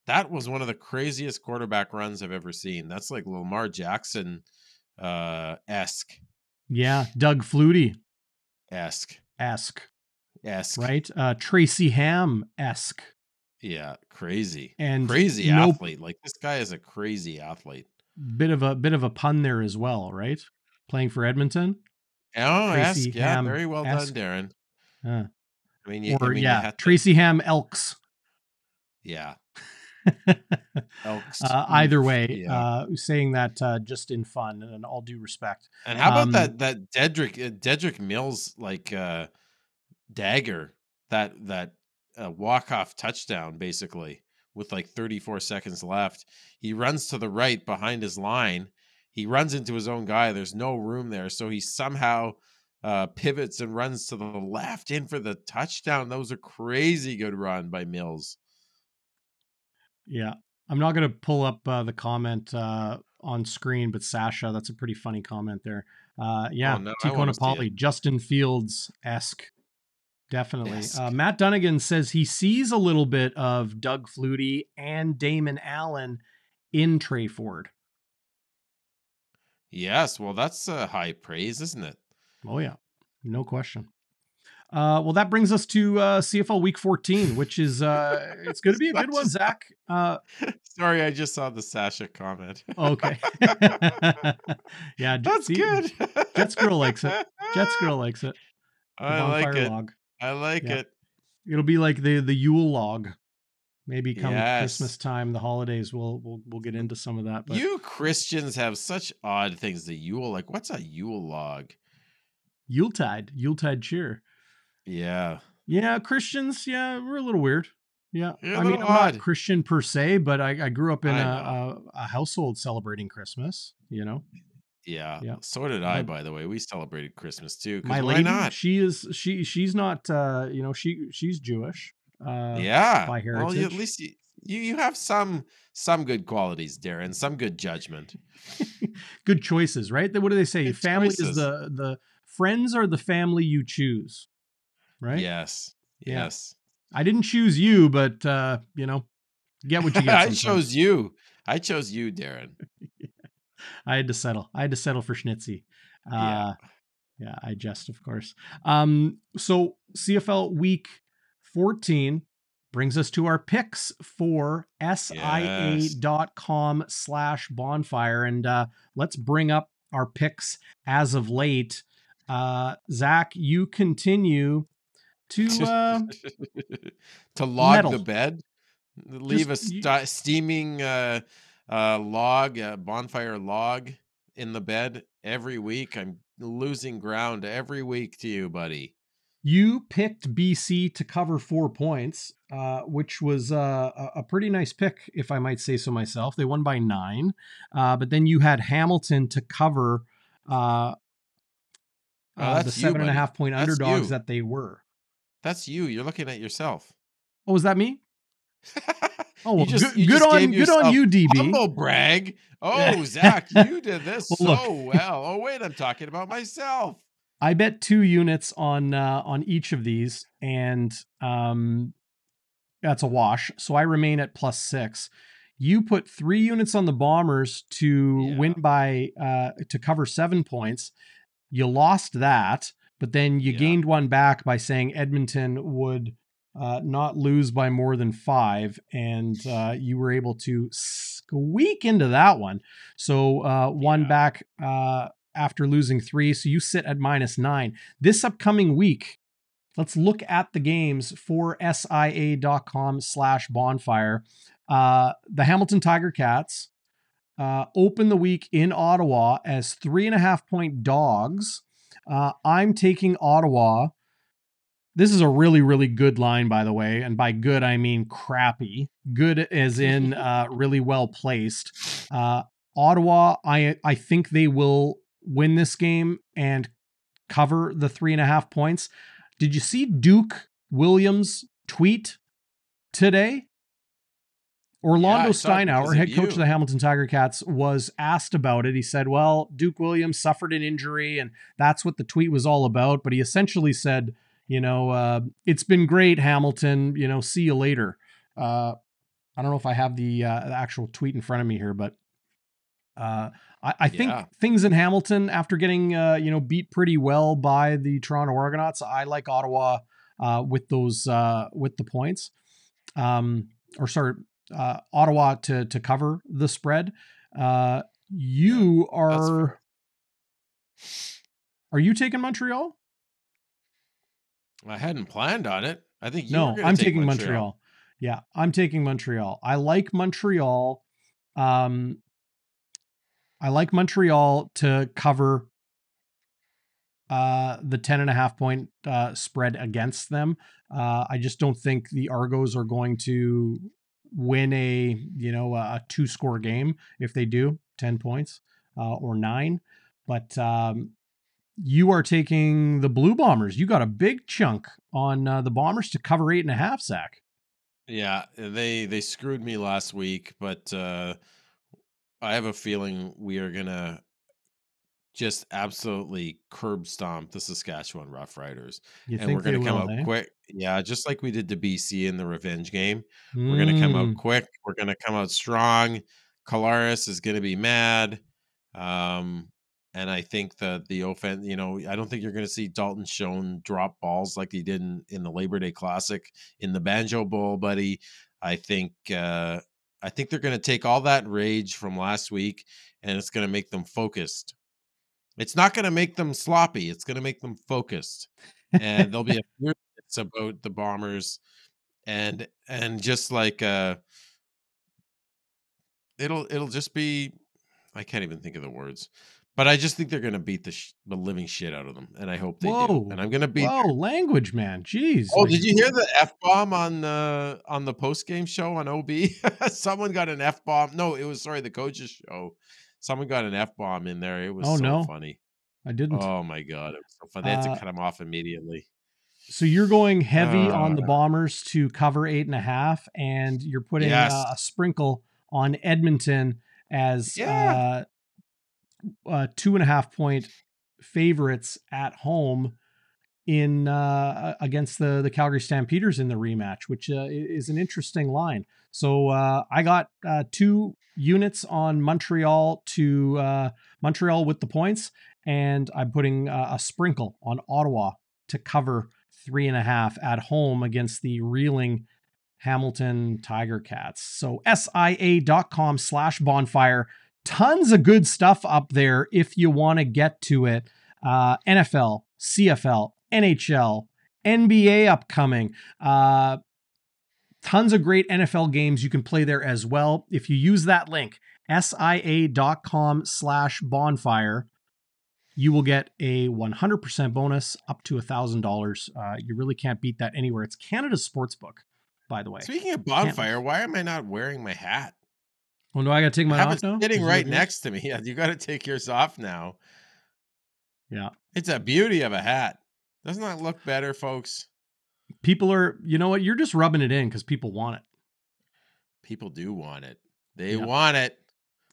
That was one of the craziest quarterback runs I've ever seen. That's like Lamar Jackson uh esque. Yeah, Doug Flutie Esque. esque, Esque. right? Uh, Tracy Ham esque, Yeah. Crazy. and crazy no athlete. Like this guy is a crazy athlete. bit of a bit of a pun there as well, right? Playing for Edmonton. Oh, Tracy esque. Yeah, Ham very well esque. done, Darren. Uh, I mean, you, I or mean, you yeah, had to- Tracy Ham Elks. yeah. Elks. uh, either way, yeah. uh, saying that uh, just in fun and in all due respect. And how about Um, that that Dedrick uh, Dedrick Mills like uh dagger that that uh, walk off touchdown basically with like 34 seconds left. He runs to the right behind his line. He runs into his own guy. There's no room there, so he somehow uh, pivots and runs to the left in for the touchdown. That was a crazy good run by Mills. Yeah, I'm not going to pull up uh, the comment uh, on screen, but Sasha, that's a pretty funny comment there. Uh, yeah, Oh, no, Tico Napoli, Justin Fields esque. Definitely. Uh, Matt Dunnigan says he sees a little bit of Doug Flutie and Damon Allen in Tre Ford. Yes, well, that's uh, high praise, isn't it? Oh yeah, no question. Uh, well, that brings us to uh, CFL Week 14, which is uh, it's going to be a good one, Zach. Uh, Sorry, I just saw the Sasha comment. okay. yeah, That's see, good. Jets girl likes it. Jets girl likes it. The I like it. log. I like Yeah. it. It'll be like the the Yule log. Maybe come Yes. Christmas time, the holidays, we'll we'll we'll get into some of that. But You Christians have such odd things. The Yule, like, what's a Yule log? Yuletide, Yuletide cheer. Yeah. Yeah, Christians, yeah, we're a little weird. Yeah, You're I mean, I'm odd. not Christian per se, but I, I grew up in a, a, a household celebrating Christmas. You know, Yeah. Yeah. So did I, by the way. We celebrated Christmas too. my why lady, not? she is she she's not uh, you know she she's Jewish. Uh, yeah. by Well, you, at least you, you you have some some good qualities, Darren. Some good judgment. good choices, right? What do they say? Good family choices. is the the friends are the family you choose, right? Yes. Yeah. Yes. I didn't choose you, but uh, you know, get what you get. I chose you. I chose you, Darren. I had to settle. I had to settle for Schnitzy. Uh, Yeah. yeah, I jest, of course. Um, so CFL week 14 brings us to our picks for sia.com slash bonfire. And uh, let's bring up our picks as of late. Uh, Zach, you continue to uh, to log meddle. the bed, leave Just a you- steaming uh, uh, log, uh, bonfire log in the bed every week. I'm losing ground every week to you, buddy. You picked BC to cover four points, uh, which was uh, a, a pretty nice pick, if I might say so myself. They won by nine, uh, but then you had Hamilton to cover uh, Oh, uh, the that's you, seven and a half point That's underdogs you. that they were. That's you. You're looking at yourself. Oh, was that me? Oh, well, just- good, good on good on you, DB. Humble brag. Oh, Zach, you did this Well, look. so well. Oh, wait, I'm talking about myself. I bet two units on uh, on each of these, and um, that's a wash. So I remain at plus six. You put three units on the Bombers to win by uh, to cover seven points. You lost that, but then you Yeah. gained one back by saying Edmonton would uh, not lose by more than five, and uh, you were able to squeak into that one. So uh, one Yeah. back uh, after losing three. So you sit at minus nine. This upcoming week, let's look at the games for SIA.com slash bonfire. Uh, the Hamilton Tiger Cats uh, open the week in Ottawa as three and a half point dogs. Uh, I'm taking Ottawa. This is a really, really good line, by the way. And by good, I mean crappy. Good as in uh, really well placed. Uh, Ottawa, I I think they will win this game and cover the three and a half points. Did you see Duke Williams tweet today? Orlondo I saw it because Steinauer, head coach you. of the Hamilton Tiger Cats, was asked about it. He said, Well, Duke Williams suffered an injury, and that's what the tweet was all about. But he essentially said, You know, uh, it's been great, Hamilton. You know, see you later. Uh, I don't know if I have the, uh, the actual tweet in front of me here, but uh, I, I think Yeah. things in Hamilton, after getting uh, you know beat pretty well by the Toronto Argonauts, I like Ottawa uh, with those uh, with the points, um, or sorry, uh, Ottawa to to cover the spread. Uh, you are are you taking Montreal? I hadn't planned on it. I think you No, I'm taking Montreal. Yeah, I'm taking Montreal. I like Montreal. Um, I like Montreal to cover uh, the 10 and a half point uh, spread against them. Uh, I just don't think the Argos are going to win a, you know, a two score game. If they do 10 points uh, or nine, but um, you are taking the Blue Bombers. You got a big chunk on uh, the Bombers to cover eight and a half, sack Yeah, they they screwed me last week, but uh I have a feeling we are gonna just absolutely curb stomp the Saskatchewan Roughriders, You and we're gonna come will, out eh? quick. Yeah, just like we did to BC in the revenge game. We're gonna come Mm. out quick. We're gonna come out strong. Collaros is gonna be mad. Um, and I think that the offense, you know, I don't think you're going to see Dalton Schoen drop balls like he did in, in the Labor Day Classic in the Banjo Bowl, buddy. I think uh, I think they're going to take all that rage from last week and it's going to make them focused. It's not going to make them sloppy. It's going to make them focused, and there'll be a about the Bombers, and and just like uh, it'll it'll just be I can't even think of the words. But I just think they're going to beat the, sh- the living shit out of them, and I hope they Whoa. do. And I'm going to be. Whoa, language, man. Jeez. Oh, did you hear the f bomb on the on the post game show on OB? Someone got an f bomb. No, it was sorry the coaches show. Someone got an f bomb in there. It was Oh, so no. funny. I didn't. Oh my god, it was so fun. They had Uh, to cut him off immediately. So you're going heavy on the Uh, Bombers to cover eight and a half, and you're putting Yes. uh, a sprinkle on Edmonton as Yeah. uh, uh, two and a half point favorites at home in uh, against the the Calgary Stampeders in the rematch, which uh, is an interesting line. So uh, I got uh, two units on Montreal to uh, Montreal with the points, and I'm putting uh, a sprinkle on Ottawa to cover three and a half at home against the reeling Hamilton Tiger Cats. So SIA.com slash bonfire. Tons of good stuff up there if you want to get to it. NFL, CFL, NHL, NBA upcoming. Uh, tons of great NFL games you can play there as well. If you use that link, SIA.com slash bonfire, you will get a 100% bonus up to $1,000. Uh, you really can't beat that anywhere. It's Canada's sportsbook, by the way. Speaking of bonfire, why am I not wearing my hat? Well, do I got to take my off now? sitting right next to me. Yeah, you got to take yours off now. Yeah. It's a beauty of a hat. Doesn't that look better, folks? People are, you know what? You're just rubbing it in because people want it. People do want it. They Yeah. want it.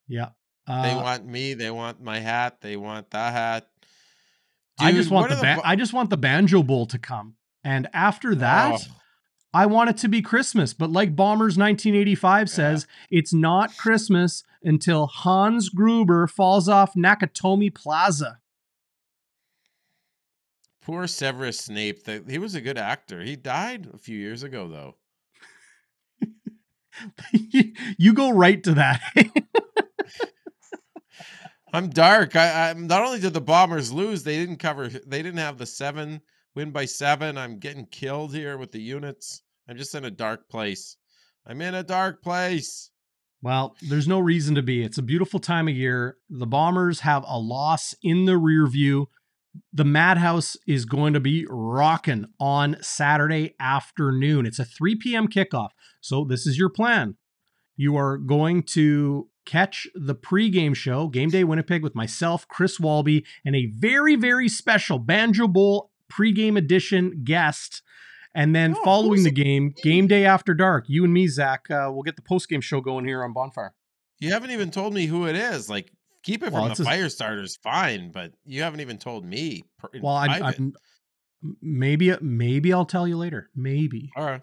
Yeah. They Uh, want me. They want my hat. They want the hat. I just want what the, ba- I just want the banjo bowl to come, and after that, Oh. I want it to be Christmas. But like Bombers 1985 says, it's not Christmas until Hans Gruber falls off Nakatomi Plaza. Poor Severus Snape. The, he was a good actor. He died a few years ago, though. you go right to that. I'm dark. I, I'm not only did the Bombers lose, they didn't cover. They didn't have the seven win by seven. I'm getting killed here with the units. I'm just in a dark place. I'm in a dark place. Well, there's no reason to be. It's a beautiful time of year. The Bombers have a loss in the rear view. The Madhouse is going to be rocking on Saturday afternoon. It's a 3 p.m. kickoff. So, this is your plan. You are going to catch the pregame show, Game Day Winnipeg, with myself, Chris Walby, and a very, very special Banjo Bowl pregame edition guest. And then Oh, following the game, Game Day After Dark, you and me, Zach, uh, we'll get the postgame show going here on Bonfire. You haven't even told me who it is. Like, keep it Well, from the a- fire starters, fine, but you haven't even told me. per- Well, I, private. I'm maybe maybe I'll tell you later. Maybe. All right.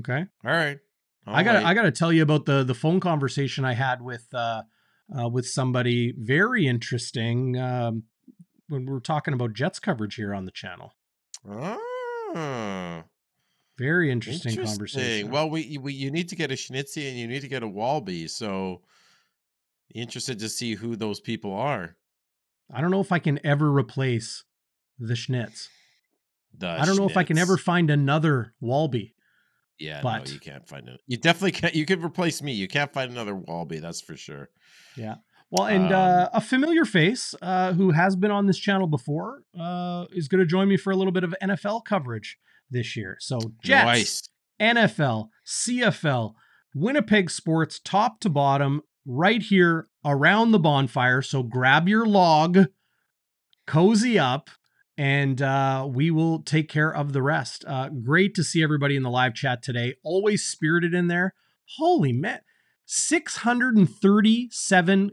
Okay. All right. I got I got to tell you about the the phone conversation I had with uh, uh with somebody very interesting um when we're talking about Jets coverage here on the channel. Ah, Very interesting, interesting. conversation. Well, we, we you need to get a Schnitzy and you need to get a Walby. So interested to see who those people are. I don't know if I can ever replace the Schnitz. The I don't know if I can ever find another Walby. Yeah, but- no, you can't find it. You definitely can't. You could replace me. You can't find another Walby. That's for sure. Yeah. Well, and Um, uh, a familiar face uh, who has been on this channel before uh, is going to join me for a little bit of NFL coverage this year. So Jets, Nice. NFL, CFL, Winnipeg sports, top to bottom, right here around the bonfire. So grab your log, cozy up, and uh, we will take care of the rest. Uh, great to see everybody in the live chat today. Always spirited in there. Holy man, 637,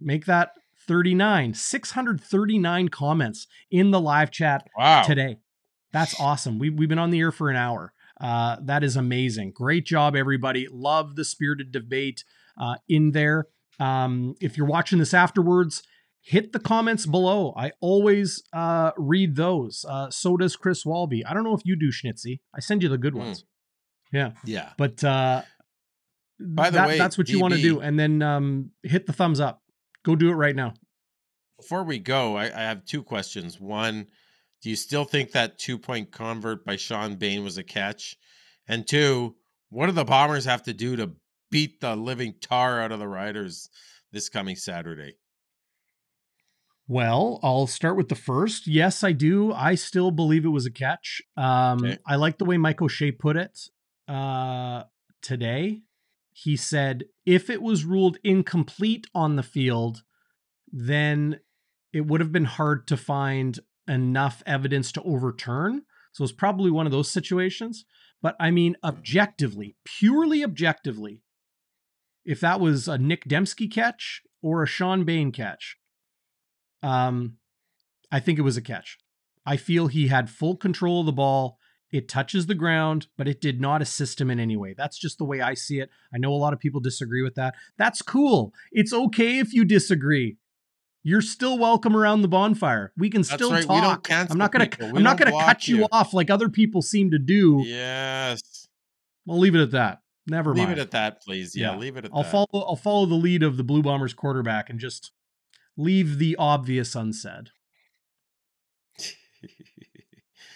make that 39, 639 comments in the live chat Wow. today. That's awesome. We, we've been on the air for an hour. Uh, that is amazing. Great job, everybody. Love the spirited debate uh, in there. Um, if you're watching this afterwards, hit the comments below. I always uh, read those. Uh, so does Chris Walby. I don't know if you do, Schnitzy. I send you the good Mm. ones. Yeah. Yeah. But uh, By the that- way, that's what you want to do. And then um, hit the thumbs up. Go do it right now. Before we go, I, I have two questions. One, do you still think that two point convert by Shawn Bane was a catch? And two, what do the Bombers have to do to beat the living tar out of the Riders this coming Saturday? Well, I'll start with the first. Yes, I do. I still believe it was a catch. Um, Okay. I like the way Mike O'Shea put it uh, today. He said if it was ruled incomplete on the field, then it would have been hard to find enough evidence to overturn. So it's probably one of those situations. But I mean, objectively, purely objectively, if that was a Nic Demski catch or a Shawn Bane catch, um, I think it was a catch. I feel he had full control of the ball. It touches the ground, but it did not assist him in any way. That's just the way I see it. I know a lot of people disagree with that. That's cool. It's okay if you disagree. You're still welcome around the bonfire. We can That's still right. Talk. I'm not gonna. I'm not gonna cut you. you. off like other people seem to do. Yes. I'll leave it at that. Never mind. Leave mind. it at that, please. Yeah, leave it at I'll that. follow. I'll follow the lead of the Blue Bombers quarterback and just leave the obvious unsaid.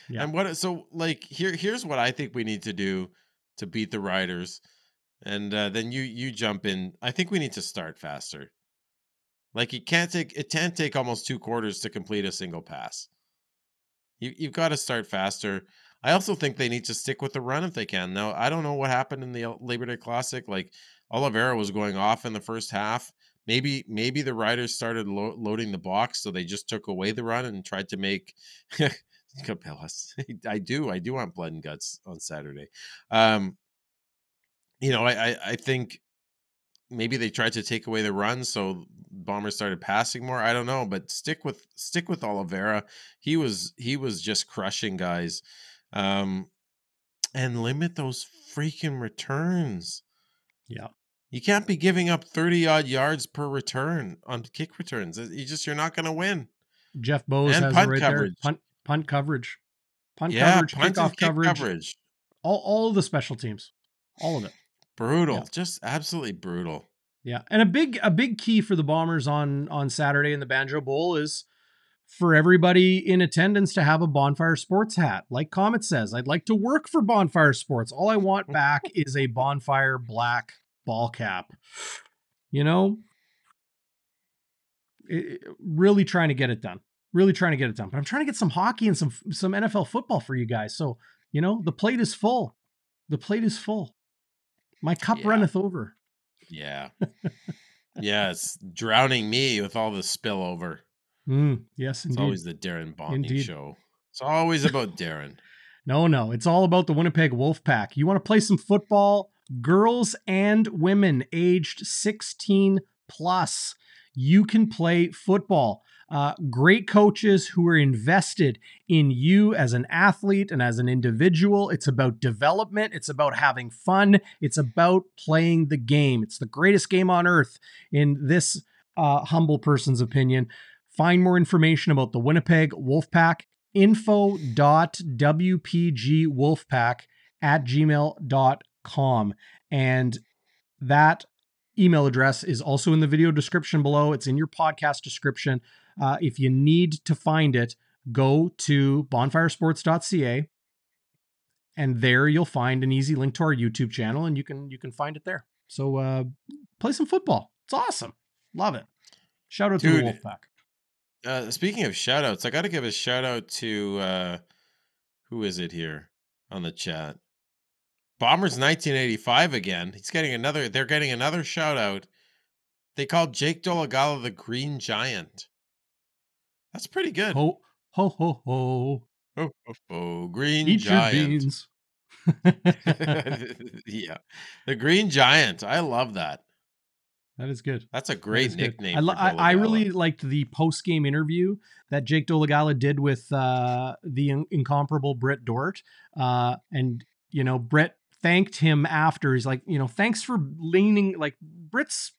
Yeah. And what so like here here's what I think we need to do to beat the Riders. And uh, then you you jump in. I think we need to start faster. Like it can't take it can't take almost two quarters to complete a single pass. You you've got to start faster. I also think they need to stick with the run if they can. Now I don't know what happened in the Labor Day Classic. Like Oliveira was going off in the first half. Maybe maybe the Riders started lo- loading the box, so they just took away the run and tried to make Capellas. I do. I do want blood and guts on Saturday. Um, you know, I, I I think maybe they tried to take away the run, so Bombers started passing more. I don't know, but stick with stick with Oliveira. He was he was just crushing guys, um, and limit those freaking returns. Yeah. You can't be giving up thirty odd yards per return on kick returns. You just you're not going to win. Jeff Bowes And has punt right coverage. there. Punt punt coverage. Punt Yeah, coverage, punt kickoff kick coverage, coverage. All all of the special teams. All of it. Brutal, just absolutely brutal. Yeah. And a big a big key for the Bombers on on Saturday in the Banjo Bowl is for everybody in attendance to have a Bonfire Sports hat. Like Comet says, I'd like to work for Bonfire Sports. All I want back is a Bonfire black ball cap. You know, it- really trying to get it done. Really trying to get it done. But I'm trying to get some hockey and some some NFL football for you guys. So, you know, the plate is full. The plate is full. My cup Yeah. runneth over. Yeah. yeah, it's drowning me with all the spillover. Mm, yes, It's indeed. always the Darrin Bauming show. It's always about Darrin. No, no, it's all about the Winnipeg Wolfpack. You want to play some football? Girls and women aged 16 plus. You can play football. Uh, great coaches who are invested in you as an athlete and as an individual. It's about development. It's about having fun. It's about playing the game. It's the greatest game on earth, in this uh, humble person's opinion. Find more information about the Winnipeg Wolfpack info.wpgwolfpack at gmail.com. And that email address is also in the video description below. It's in your podcast description. Uh, if you need to find it, go to bonfiresports.ca and there you'll find an easy link to our YouTube channel and you can you can find it there. So uh play some football. It's awesome. Love it. Shout out to the Wolfpack. Uh, speaking of shout outs, I got to give a shout out to uh, who is it here on the chat? Bombers 1985 again. He's getting another, they're getting another shout out. They called Jake Dolegala the Green Giant. That's pretty good. Ho ho ho ho. Oh, oh, oh, Green Eat Giant. yeah. The Green Giant. I love that. That is good. That's a great good. nickname. I, lo- I, I really liked the post game interview that Jake Dolegala did with uh, the in- incomparable Britt Dort. Uh, and, you know, Britt thanked him after. He's like, you know, thanks for leaning, like, Brits,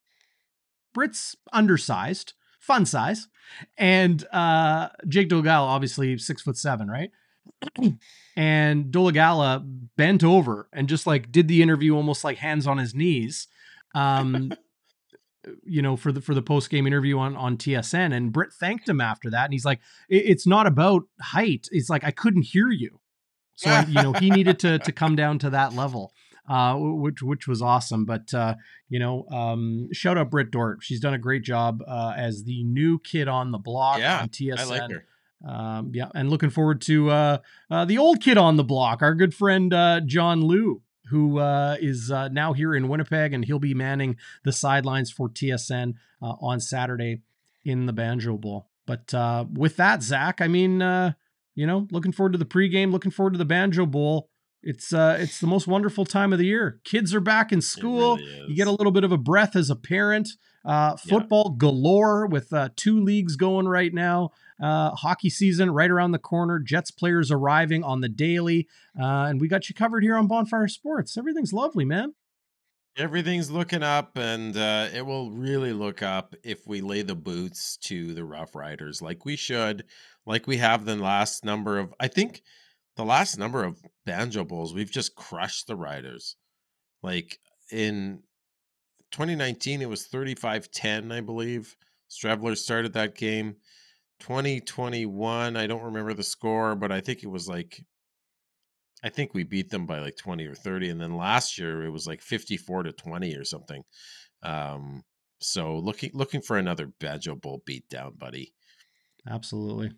Brits undersized, fun size. And uh, Jake Dolegala, obviously six foot seven, right? and Dolegala bent over and just like did the interview almost like hands on his knees. Um, you know, for the for the post game interview on on TSN, and Britt thanked him after that, and he's like, "It's not about height. It's like I couldn't hear you." So you know, he needed to to come down to that level, uh, which which was awesome. But uh, you know, um, shout out Britt Dort. She's done a great job uh, as the new kid on the block Yeah, on TSN. I like her. Um, yeah, and looking forward to uh, uh, the old kid on the block, our good friend uh, John Lu, who uh, is uh, now here in Winnipeg, and he'll be manning the sidelines for TSN uh, on Saturday in the Banjo Bowl. But uh, with that, Zach, I mean, uh, you know, looking forward to the pregame, looking forward to the Banjo Bowl. It's uh, it's the most wonderful time of the year. Kids are back in school. you get a little bit of a breath as a parent. Uh, football galore with uh, two leagues going right now. Uh, hockey season right around the corner. Jets players arriving on the daily, uh, and we got you covered here on Bonfire Sports. Everything's lovely, man. Everything's looking up, and uh, it will really look up if we lay the boots to the Rough Riders, like we should, like we have the last number of. I think the last number of Banjo Bowls, we've just crushed the Riders. Like in 2019, it was 35-10, I believe. Streveler started that game. 2021, I don't remember the score, but I think it was like I think we beat them by like 20 or 30 and then last year it was like 54 to 20 or something. Um so looking looking for another Banjo Bowl beatdown, buddy. Absolutely,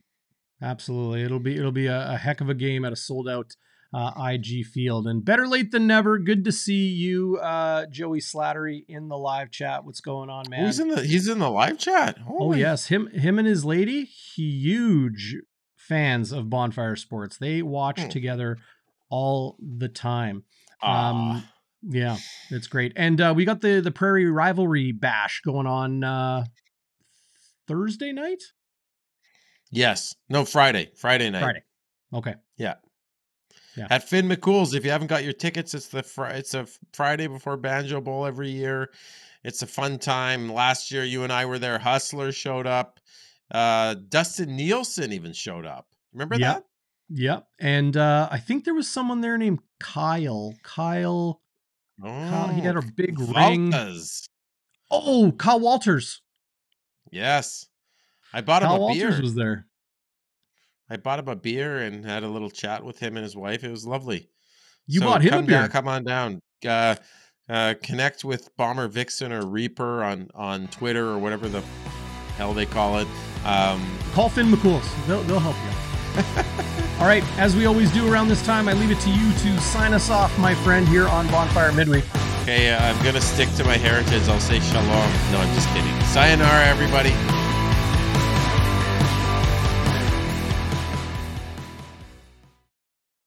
absolutely. It'll be it'll be a, a heck of a game at a sold out uh, IG field, and better late than never. Good to see you, uh, Joey Slattery, in the live chat. What's going on, Oh, man? he's in the he's in the live chat. Oh yes, him him and his lady, huge fans of Bonfire Sports. They watch Hmm. together all the time. Um yeah, it's great. And uh, we got the the Prairie Rivalry Bash going on uh Thursday night? Yes. No, Friday. Friday night. Friday. Okay. Yeah. Yeah. At Finn McCool's, if you haven't got your tickets, it's the fr- it's a Friday before Banjo Bowl every year. It's a fun time. Last year, you and I were there. Hustler showed up. Uh, Dustin Nielsen even showed up. Remember Yep. that? Yep. And uh I think there was someone there named Kyle. Kyle. Kyle he had a Oh, big ring. Oh, Kyle Walters. Yes. I bought him a Walters beer. was there. I bought him a beer and had a little chat with him and his wife. It was lovely. You bought him a come down- beer? come on down. Uh, uh, connect with Bomber Vixen or Reaper on on Twitter or whatever the hell they call it. Um, Call Finn McCool's. They'll, they'll help you. All right, as we always do around this time, I leave it to you to sign us off, my friend, here on Bonfire Midweek. Okay, uh, I'm gonna stick to my heritage. I'll say shalom. No, I'm just kidding. Sayonara, everybody.